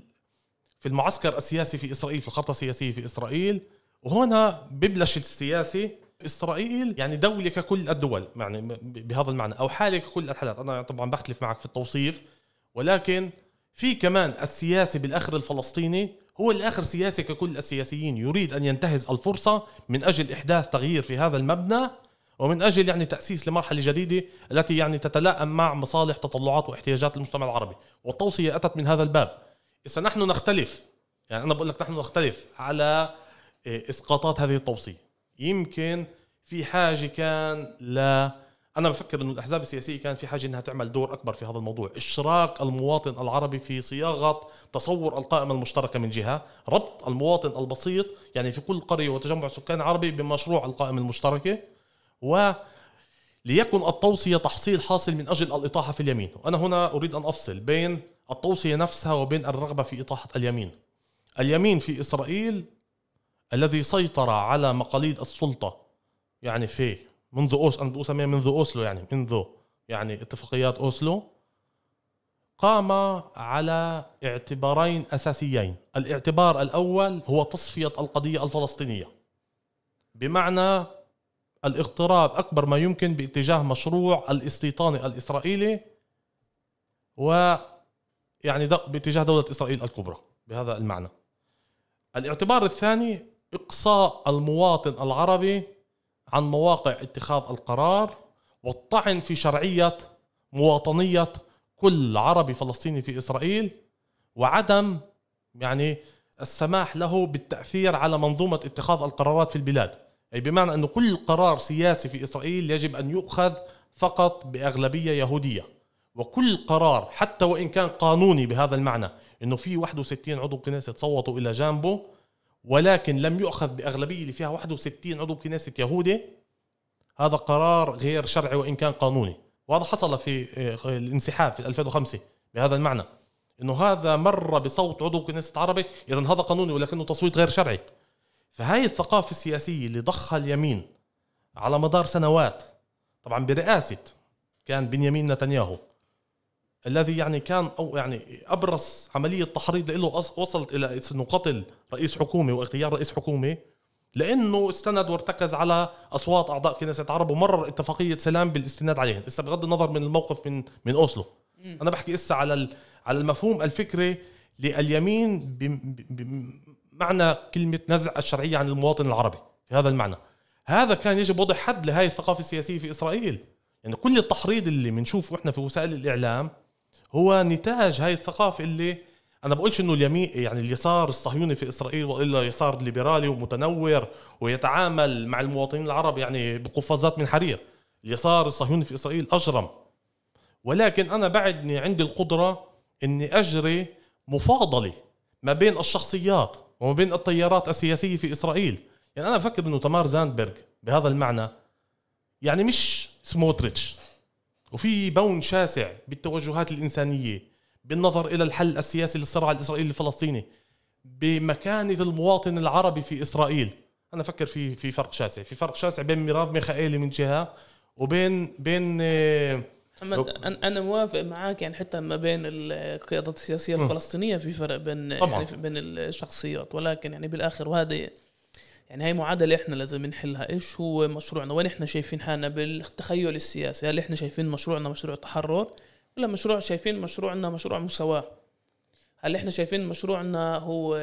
في المعسكر السياسي في إسرائيل في الخطه السياسية في إسرائيل وهنا ببلش السياسي إسرائيل يعني دوله ككل الدول يعني بهذا المعنى أو حاله ككل الحالات. أنا طبعا بختلف معك في التوصيف ولكن في كمان السياسي بالآخر الفلسطيني هو الآخر سياسي ككل السياسيين. يريد أن ينتهز الفرصة من أجل إحداث تغيير في هذا المبنى ومن أجل يعني تأسيس لمرحلة جديدة التي يعني تتلائم مع مصالح تطلعات واحتياجات المجتمع العربي. والتوصية أتت من هذا الباب. إذا نحن نختلف يعني أنا بقول لك نحن نختلف على إسقاطات هذه التوصية. يمكن في حاجة كان ل أنا بفكر إنه الأحزاب السياسية كان في حاجة إنها تعمل دور أكبر في هذا الموضوع. اشراك المواطن العربي في صياغة تصور القائمة المشتركة من جهة ربط المواطن البسيط يعني في كل قرية وتجمع سكان عربي بمشروع القائمة المشتركة و ليكن التوصية تحصيل حاصل من أجل الإطاحة في اليمين. وأنا هنا أريد أن أفصل بين التوصية نفسها وبين الرغبة في إطاحة اليمين. اليمين في إسرائيل الذي سيطر على مقاليد السلطة. يعني في منذ أوس أنا بسميها منذ أوسلو يعني منذ يعني اتفاقيات أوسلو قام على اعتبارين أساسيين. الاعتبار الأول هو تصفية القضية الفلسطينية. بمعنى الاغتراب أكبر ما يمكن باتجاه مشروع الاستيطاني الإسرائيلي و يعني باتجاه دولة إسرائيل الكبرى. بهذا المعنى. الاعتبار الثاني إقصاء المواطن العربي عن مواقع اتخاذ القرار والطعن في شرعية مواطنية كل عربي فلسطيني في إسرائيل وعدم يعني السماح له بالتأثير على منظومة اتخاذ القرارات في البلاد. أي بمعنى أنه كل قرار سياسي في إسرائيل يجب أن يؤخذ فقط بأغلبية يهودية. وكل قرار حتى وإن كان قانوني بهذا المعنى أنه في 61 عضو كنيسة صوتوا إلى جانبه ولكن لم يؤخذ بأغلبية اللي فيها 61 عضو كنيسة يهودي هذا قرار غير شرعي وإن كان قانوني. وهذا حصل في آه، الانسحاب في 2005 بهذا المعنى. إنه هذا مر بصوت عضو كنيسة عربي اذا هذا قانوني ولكنه تصويت غير شرعي. فهاي الثقافة السياسية اللي ضخها اليمين على مدار سنوات طبعا برئاسة كان بنيامين نتنياهو. الذي يعني كان أو يعني أبرز عملية تحريض له وصلت إلى انه قتل رئيس حكومه وإغتيال رئيس حكومه لأنه استند وارتكز على أصوات أعضاء كنيسة عرب ومرر اتفاقية سلام بالاستناد عليهم، هسه بغض النظر من الموقف من من أوسلو. أنا بحكي هسه على على المفهوم الفكري لليمين بمعنى كلمة نزع الشرعية عن المواطن العربي في هذا المعنى. هذا كان يجب وضع حد لهذه الثقافة السياسية في إسرائيل. يعني كل التحريض اللي بنشوفه إحنا في وسائل الإعلام هو نتاج هاي الثقافة اللي أنا بقولش إنه اليمين يعني اليسار الصهيوني في إسرائيل وإلا يسار ليبرالي ومتنور ويتعامل مع المواطنين العرب يعني بقفازات من حرير. اليسار الصهيوني في إسرائيل أجرم. ولكن أنا بعدني عندي القدرة إني أجري مفاضلة ما بين الشخصيات وما بين التيارات السياسية في إسرائيل. يعني أنا بفكر إنه تمار زاندبرغ بهذا المعنى يعني مش سموتريتش. وفي بون شاسع بالتوجهات الإنسانية بالنظر إلى الحل السياسي للصراع الإسرائيلي الفلسطيني بمكانة المواطن العربي في إسرائيل أنا أفكر في في فرق شاسع في فرق شاسع بين ميراف ميخائيلي من جهة وبين بين آه، محمد أنا موافق معك يعني حتى ما بين القيادات السياسية الفلسطينية في فرق بين طبعا. يعني بين الشخصيات ولكن يعني بالآخر وهذا يعني هاي معادلة إحنا لازم نحلها. إيش هو مشروعنا؟ وين إحنا شايفين حالنا بالتخيل السياسي؟ هل إحنا شايفين مشروعنا مشروع تحرر؟ ولا مشروع شايفين مشروعنا مشروع مساواة؟ هل إحنا شايفين مشروعنا هو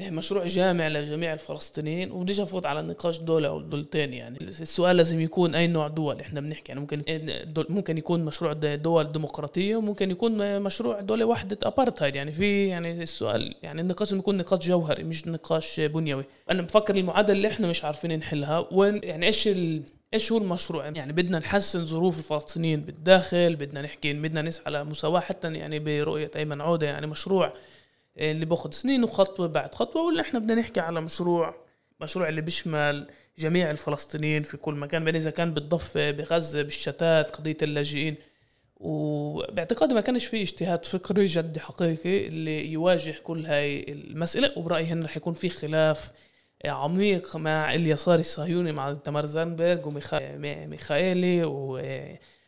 مشروع جامع لجميع الفلسطينيين وبديش أفوت على النقاش دولة أو دولتين يعني. السؤال لازم يكون أي نوع دول إحنا بنحكي يعني. ممكن ممكن يكون مشروع دول ديمقراطية وممكن يكون مشروع دولة وحدة ابارتهايد يعني. في يعني السؤال يعني النقاش يكون نقاش جوهري مش نقاش بنيوي. أنا بفكر المعادلة اللي إحنا مش عارفين نحلها وين يعني إيش ال... إيش هو المشروع؟ يعني بدنا نحسن ظروف الفلسطينيين بالداخل بدنا نحكي بدنا نسعى لمساواة حتى يعني برؤية أيمن عودة يعني. مشروع اللي باخذ سنين وخطوة بعد خطوة ولا إحنا بدنا نحكي على مشروع مشروع اللي بيشمل جميع الفلسطينيين في كل مكان بين إذا كان بالضفة بغزة بالشتات قضية اللاجئين. وباعتقادي ما كانش في اجتهاد فكري جدي حقيقي اللي يواجه كل هاي المسألة وبرأيي هنا رح يكون في خلاف عميق مع اليسار الصهيوني مع تمار زانبرغ وميخائيلي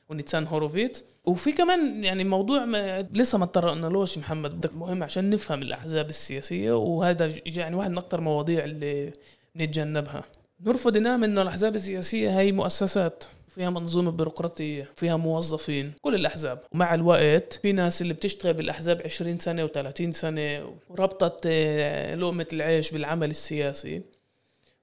ونيتسان هوروفيتس. وفي كمان يعني موضوع ما لسه ما تطرقنالوش محمد مهم عشان نفهم الأحزاب السياسية وهذا يعني واحد من أكثر المواضيع اللي نتجنبها نرفض ننام إنه الأحزاب السياسية هي مؤسسات فيها منظومة بيروقراطية فيها موظفين كل الأحزاب. ومع الوقت في ناس اللي بتشتغل بالأحزاب 20 سنة و30 سنة وربطت آه، لقمة العيش بالعمل السياسي.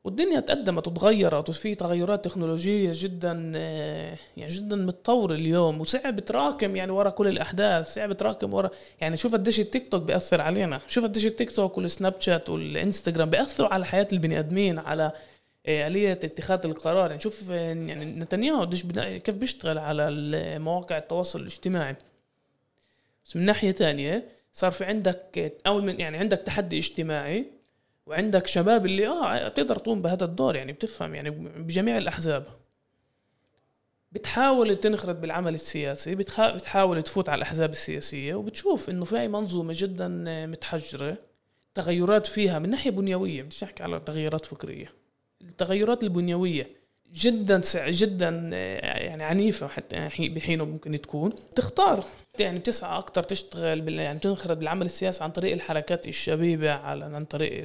والدنيا تقدمت وتغيرت وفي تغيرات تكنولوجية جدا آه، يعني جدا متطورة اليوم وصعب تراكم يعني ورا كل الأحداث صعب تراكم ورا يعني شوف قديش التيك توك بيأثر علينا شوف قديش التيك توك والسناب شات والإنستغرام بيأثروا على حياة البني آدمين على آه، آلية اتخاذ القرار. يعني شوف آه، يعني نتنياهو كيف بيشتغل على مواقع التواصل الاجتماعي. بس من ناحية ثانية صار في عندك أول من يعني عندك تحدي اجتماعي وعندك شباب اللي آه تقدر تقوم بهذا الدور يعني بتفهم يعني بجميع الأحزاب. بتحاول تنخرط بالعمل السياسي بتحاول تفوت على الأحزاب السياسية وبتشوف إنه في منظومة جدا متحجرة تغيرات فيها من ناحية بنيوية. بديش أحكي على تغيرات فكرية. التغيرات البنيوية جدا جدا يعني عنيفة حتى يعني بحينه ممكن تكون. تختار. يعني بتسعى أكتر تشتغل بال يعني تنخرط بالعمل السياسي عن طريق الحركات الشبيبة على عن طريق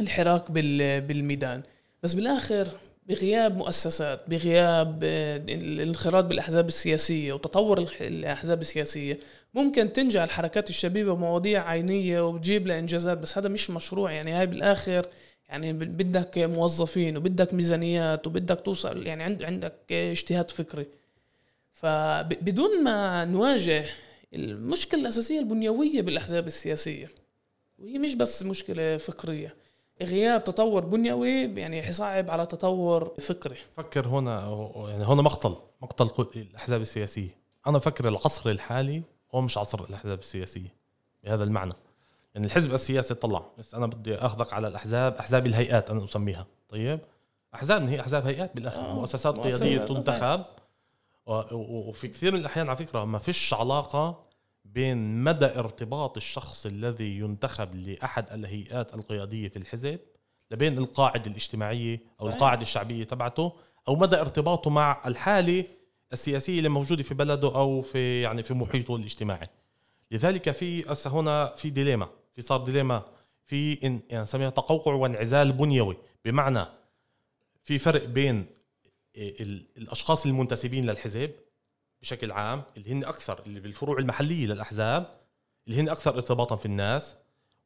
الحراك بالميدان. بس بالآخر بغياب مؤسسات بغياب الانخراط بالأحزاب السياسية وتطور الأحزاب السياسية ممكن تنجح الحركات الشبيبة بمواضيع عينية وبتجيب لها انجازات بس هذا مش مشروع. يعني هاي بالآخر يعني بدك موظفين وبدك ميزانيات وبدك توصل يعني عند عندك اجتهاد فكري. فبدون ما نواجه المشكلة الأساسية البنيوية بالأحزاب السياسية وهي مش بس مشكلة فكرية غياب تطور بنيوي يعني يصعب على تطور فكري. فكر هنا يعني هنا مقتل مقتل الأحزاب السياسية. أنا بفكر العصر الحالي هو مش عصر الأحزاب السياسية بهذا المعنى. يعني الحزب السياسي طلع. بس أنا بدي أخذك على الأحزاب أحزاب الهيئات أنا أسميها. طيب؟ أحزاب هي أحزاب هيئات بالاخر آه. مؤسسات قيادية تنتخب وفي كثير من الأحيان على فكرة ما فيش علاقة بين مدى ارتباط الشخص الذي ينتخب لأحد الهيئات القيادية في الحزب لبين القاعدة الاجتماعية أو صحيح. القاعدة الشعبية تبعته أو مدى ارتباطه مع الحالة السياسية اللي موجودة في بلده أو في يعني في محيطه الاجتماعي. لذلك في هسه هنا في ديليما. في صار ديليما في إن يعني نسميها تقوقع وانعزال بنيوي. بمعنى في فرق بين الأشخاص المنتسبين للحزب بشكل عام اللي هن أكثر اللي بالفروع المحلية للأحزاب اللي هن أكثر ارتباطا في الناس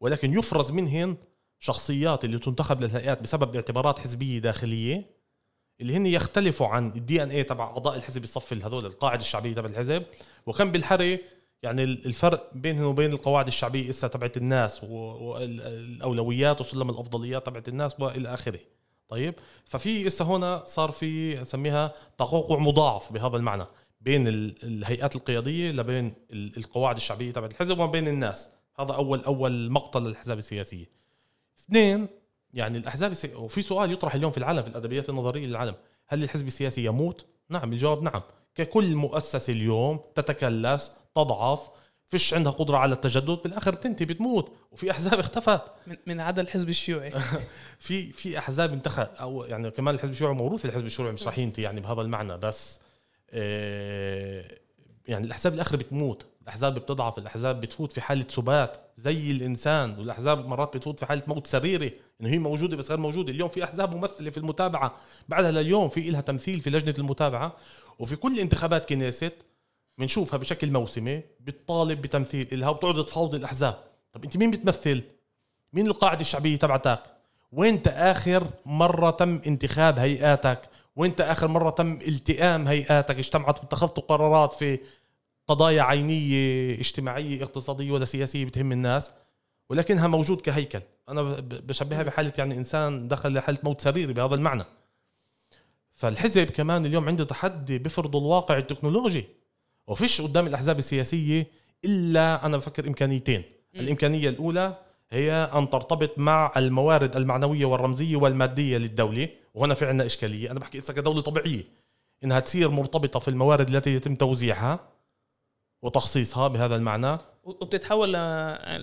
ولكن يفرز منهن شخصيات اللي تنتخب للهيئات بسبب اعتبارات حزبية داخلية اللي هن يختلفوا عن الدي ان اي تبع أعضاء الحزب الصف هذول القاعدة الشعبية تبع الحزب. وكان بالحري يعني الفرق بينهم وبين القواعد الشعبية إسا تبعت الناس والأولويات وسلم الأفضليات تبعت الناس وإلى آخره. طيب؟ ففي إسا هنا صار في نسميها تقوقع مضاعف بهذا المعنى بين الهيئات القيادية لبين القواعد الشعبية تبعت الحزب وما بين الناس. هذا اول أول مقتل للأحزاب السياسية. اثنين يعني الأحزاب السياسية وفي سؤال يطرح اليوم في العالم في الأدبيات النظرية للعالم. هل الحزب السياسي يموت؟ نعم الجواب نعم. ككل مؤسسة اليوم تتكلس تضعف فيش عندها قدرة على التجدد بالآخر بتنتهي بتموت. وفي أحزاب اختفت. من, من عدا الحزب الشيوعي. في في أحزاب انتخب أو يعني كمان الحزب الشيوعي موروث الحزب الشيوعي مش راح ينتهي يعني بهذا المعنى بس آه، يعني الأحزاب الآخر بتموت. الأحزاب بتضعف الأحزاب بتفوت في حالة سبات زي الإنسان. والأحزاب مرات بتفوت في حالة موت سريري إنه هي موجودة بس غير موجودة. اليوم في أحزاب ممثلة في المتابعة. بعدها لليوم في لها تمثيل في لجنة المتابعة. وفي كل انتخابات كنيست بنشوفها بشكل موسمي بتطالب بتمثيل إلها وبتقعد تفاوض الأحزاب. طب أنت مين بتمثل؟ مين القاعدة الشعبية تبعتك؟ وانت آخر مرة تم انتخاب هيئاتك؟ وانت آخر مرة تم التئام هيئاتك؟ اجتمعت واتخذتوا قرارات في قضايا عينية اجتماعية اقتصادية ولا سياسية بتهم الناس؟ ولكنها موجود كهيكل. أنا بشبهها بحالة يعني إنسان دخل لحالة موت سريري بهذا المعنى. فالحزب كمان اليوم عنده تحدي بفرض الواقع التكنولوجي. وفيش قدام الأحزاب السياسية إلا أنا بفكر إمكانيتين. الإمكانية الأولى هي أن ترتبط مع الموارد المعنوية والرمزية والمادية للدولة. وهنا في عندنا إشكالية. أنا بحكي كدولة طبيعية إنها تصير مرتبطة في الموارد التي يتم توزيعها وتخصيصها بهذا المعنى. وبتتحول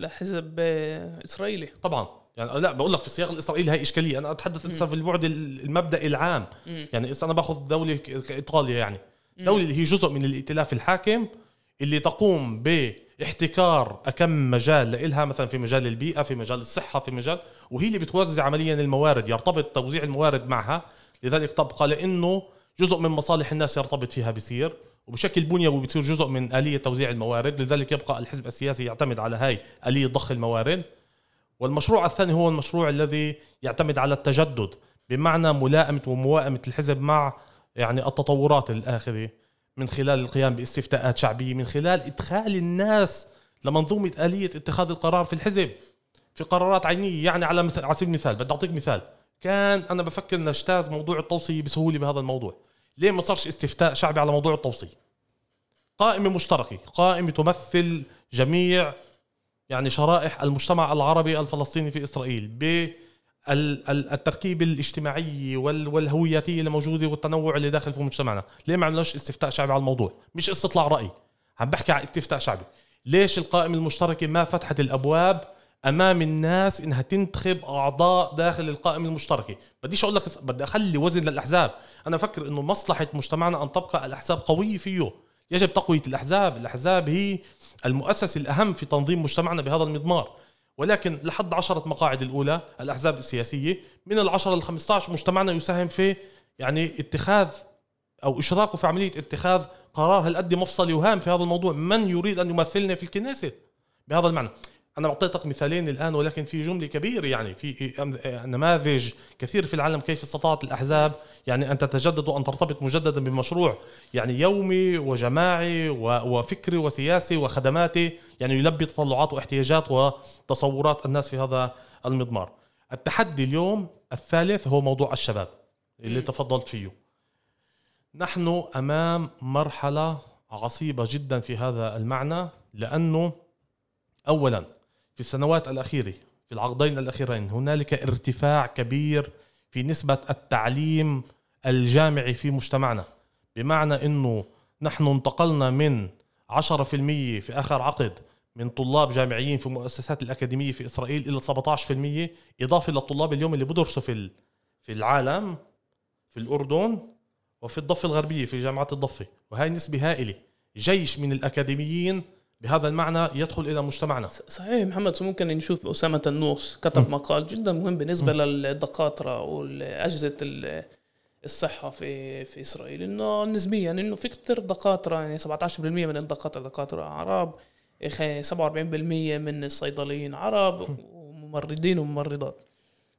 لحزب إسرائيلي. طبعا. يعني لا بقول لك في السياق الإسرائيلي هي إشكالية. أنا أتحدث لسه في البعد المبدئي العام. م. يعني اذا أنا باخذ دولة كإيطاليا يعني. دولة اللي هي جزء من الائتلاف الحاكم اللي تقوم باحتكار أكم مجال لها مثلا في مجال البيئة في مجال الصحة في مجال وهي اللي بتوزع عمليا الموارد يرتبط توزيع الموارد معها. لذلك تبقى لأنه جزء من مصالح الناس يرتبط فيها بصير وبشكل بنيوي بتصير جزء من آلية توزيع الموارد. لذلك يبقى الحزب السياسي يعتمد على هاي آلية ضخ الموارد. والمشروع الثاني هو المشروع الذي يعتمد على التجدد بمعنى ملائمة وموائمة الحزب مع يعني التطورات الآخرة من خلال القيام باستفتاءات شعبية من خلال إدخال الناس لمنظومة آلية اتخاذ القرار في الحزب في قرارات عينية. يعني على مثل على سبيل المثال بدي أعطيك مثال. كان أنا بفكر نجتاز موضوع التوصية بسهولة بهذا الموضوع. ليه ما صارش استفتاء شعبي على موضوع التوصية؟ قائمة مشتركة قائمة تمثل جميع يعني شرائح المجتمع العربي الفلسطيني في إسرائيل بالتركيبه الاجتماعيه والهوياتيه اللي موجوده والتنوع اللي داخل في مجتمعنا. ليه ما عملناش استفتاء شعبي على الموضوع؟ مش استطلاع رأي. عم بحكي عن استفتاء شعبي. ليش القائمة المشتركة ما فتحت الأبواب أمام الناس إنها تنتخب أعضاء داخل القائمة المشتركة؟ بديش أقول لك بدي أخلي وزن للأحزاب. أنا أفكر إنه مصلحة مجتمعنا أن تبقى الأحزاب قوية فيه. يجب تقوية الأحزاب. الأحزاب هي المؤسسه الأهم في تنظيم مجتمعنا بهذا المضمار. ولكن لحد عشرة مقاعد الأولى الأحزاب السياسية من العشرة ل 15 مجتمعنا يساهم في يعني اتخاذ أو إشراكه في عملية اتخاذ قرار هل أدي مفصلي وهام في هذا الموضوع؟ من يريد أن يمثلنا في الكنيسة؟ بهذا المعنى. أنا اعطيتك مثالين الآن ولكن في جملة كبيرة يعني في نماذج كثير في العالم كيف استطاعت الأحزاب يعني أن تتجدد وأن ترتبط مجددا بمشروع يعني يومي وجماعي وفكري وسياسي وخدماتي يعني يلبي تطلعات واحتياجات وتصورات الناس في هذا المضمار. التحدي اليوم الثالث هو موضوع الشباب اللي تفضلت فيه. نحن أمام مرحلة عصيبة جدا في هذا المعنى لأنه اولا في السنوات الأخيرة في العقدين الأخيرين هنالك ارتفاع كبير في نسبة التعليم الجامعي في مجتمعنا. بمعنى أنه نحن انتقلنا من 10% في آخر عقد من طلاب جامعيين في المؤسسات الأكاديمية في إسرائيل إلى 17% إضافة للطلاب اليوم اللي بدرسوا في في العالم في الأردن وفي الضفة الغربية في جامعة الضفة. وهي نسبة هائلة. جيش من الأكاديميين بهذا المعنى يدخل إلى مجتمعنا. صحيح محمد ممكن نشوف اسامه النوس كتب. مقال جدا مهم بالنسبة. للدكاترة واجهزه الصحة في في إسرائيل. إنه نسبيا إنه في كثير دكاترة يعني 17% من الدكاترة دكاترة عرب 47% من الصيدليين عرب وممرضين وممرضات.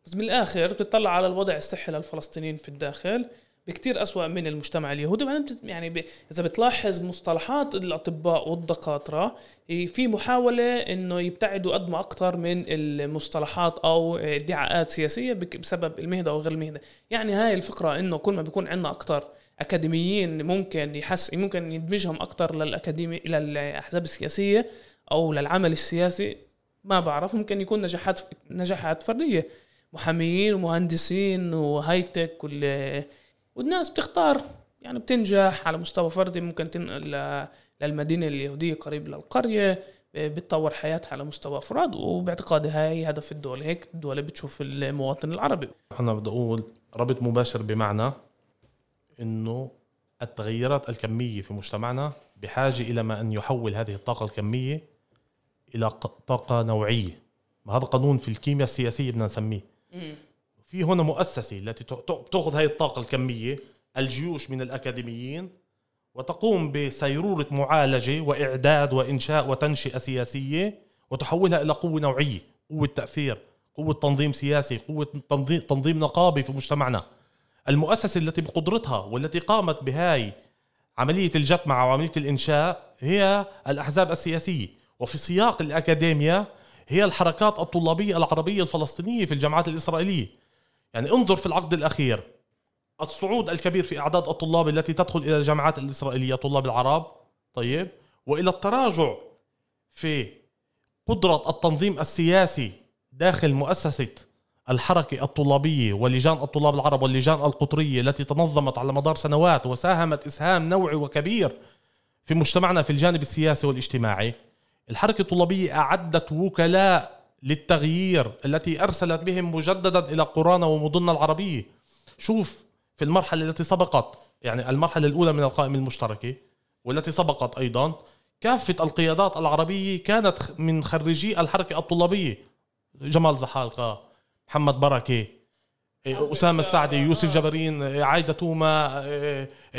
بس من الآخر بتطلع على الوضع الصحي للفلسطينيين في الداخل. بكتير أسوأ من المجتمع اليهودي. بعدين يعني ب... إذا بتلاحظ مصطلحات الأطباء والدكاترة في محاولة إنه يبتعدوا قد ما أكثر من المصطلحات أو ادعاءات سياسية بسبب المهنة أو غير المهنة. يعني هاي الفكرة إنه كل ما بيكون عندنا أكثر أكاديميين ممكن يحس ممكن يدمجهم أكثر للأكاديمي للأحزاب السياسية أو للعمل السياسي. ما بعرف ممكن يكون نجاحات نجاحات فردية. محاميين ومهندسين وهايتك وال والناس بتختار يعني بتنجح على مستوى فردي ممكن تنقل للمدينة اليهودية قريب للقرية بتطور حياتها على مستوى أفراد وباعتقادي هاي هدف الدولة. هيك الدولة بتشوف المواطن العربي. أنا بدي أقول ربط مباشر بمعنى إنه التغيرات الكمية في مجتمعنا بحاجة إلى ما أن يحول هذه الطاقة الكمية إلى طاقة نوعية. هذا قانون في الكيمياء السياسية بدنا نسميه. في هنا مؤسسة التي تأخذ هذه الطاقة الكمية الجيوش من الأكاديميين وتقوم بسيرورة معالجة وإعداد وإنشاء وتنشئة سياسية وتحولها إلى قوة نوعية قوة تأثير قوة تنظيم سياسي قوة تنظيم, نقابي في مجتمعنا. المؤسسة التي بقدرتها والتي قامت بهاي عملية الجتمع وعملية الإنشاء هي الأحزاب السياسية. وفي سياق الأكاديمية هي الحركات الطلابية العربية الفلسطينية في الجامعات الإسرائيلية. يعني انظر في العقد الأخير. الصعود الكبير في أعداد الطلاب التي تدخل إلى الجامعات الإسرائيلية طلاب العرب طيب وإلى التراجع في قدرة التنظيم السياسي داخل مؤسسة الحركة الطلابية ولجان الطلاب العرب واللجان القطرية التي تنظمت على مدار سنوات وساهمت إسهام نوعي وكبير في مجتمعنا في الجانب السياسي والاجتماعي. الحركة الطلابية أعدت وكلاء للتغيير التي أرسلت بهم مجددا إلى قرانا ومدننا العربية. شوف في المرحلة التي سبقت يعني المرحلة الأولى من القائمة المشتركة والتي سبقت أيضا كافة القيادات العربية كانت من خريجي الحركة الطلابية. جمال زحالقة محمد بركة أسامة السعدي يوسف جبرين عايدة توما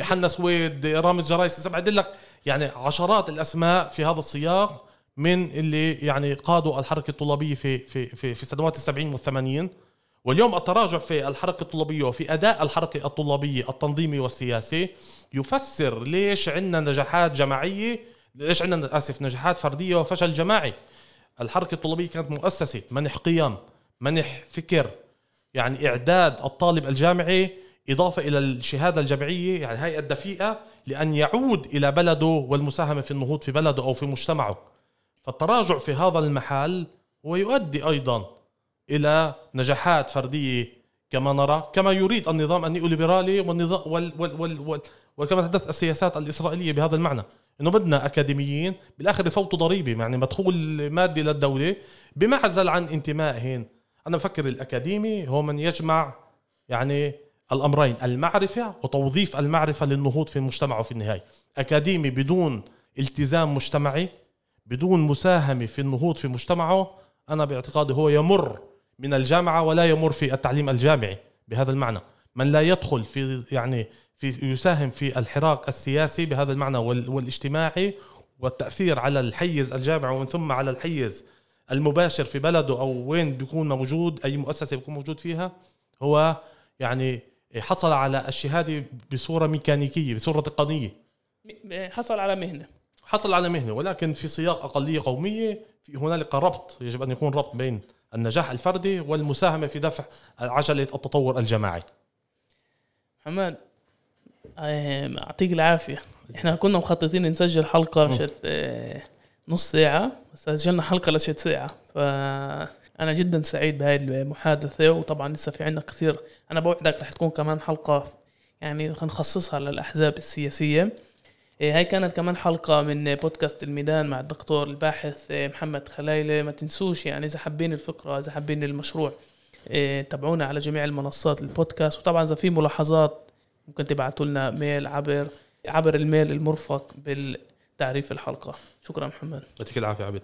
حنا سويد رامز جرايس سبع لك يعني عشرات الأسماء في هذا السياق من اللي يعني قادوا الحركة الطلابية في في في, في سنوات السبعين والثمانين. واليوم التراجع في الحركة الطلابية وفي أداء الحركة الطلابية التنظيمي والسياسي يفسر ليش عندنا نجاحات جماعية ليش عندنا اسف نجاحات فردية وفشل جماعي. الحركة الطلابية كانت مؤسسة منح قيم منح فكر يعني إعداد الطالب الجامعي إضافة إلى الشهادة الجامعية يعني هاي الدفيئة لأن يعود إلى بلده والمساهمة في النهوض في بلده أو في مجتمعه. فالتراجع في هذا المحل هو يؤدي أيضا إلى نجاحات فردية كما نرى كما يريد النظام النيوليبرالي والنظام وال وال وال وال وكما تحدث السياسات الإسرائيلية بهذا المعنى إنه بدنا أكاديميين بالآخر يفوتوا ضريبة يعني مدخول مادي للدولة بمعزل عن انتمائهم. أنا بفكر الأكاديمي هو من يجمع يعني الأمرين المعرفة وتوظيف المعرفة للنهوض في المجتمع وفي النهاية. أكاديمي بدون التزام مجتمعي بدون مساهمه في النهوض في مجتمعه أنا باعتقادي هو يمر من الجامعة ولا يمر في التعليم الجامعي بهذا المعنى. من لا يدخل في يعني في يساهم في الحراك السياسي بهذا المعنى والاجتماعي والتأثير على الحيز الجامعي ومن ثم على الحيز المباشر في بلده أو وين بيكون موجود أي مؤسسة بيكون موجود فيها هو يعني حصل على الشهادة بصورة ميكانيكية بصورة تقنية. حصل على مهنة. حصل على مهنة ولكن في سياق أقلية قومية في هنالك ربط يجب أن يكون ربط بين النجاح الفردي والمساهمة في دفع عجلة التطور الجماعي. محمد يعطيك العافية. إحنا كنا مخططين نسجل حلقة مشت آه، نص ساعة بس سجلنا حلقة لشت ساعة. فانا جدا سعيد بهاي المحادثة وطبعا لسه في عندنا كثير. أنا بوعدك رح تكون كمان حلقة يعني نخصصها للأحزاب السياسية. هاي كانت كمان حلقة من بودكاست الميدان مع الدكتور الباحث إيه، محمد خلايلة ما تنسوش يعني إذا حابين الفكرة إذا حابين المشروع إيه، تابعونا على جميع المنصات البودكاست. وطبعا إذا في ملاحظات ممكن تبعتوا لنا ميل عبر عبر الميل المرفق بالتعريف الحلقة. شكرا محمد. يعطيك العافية عبد.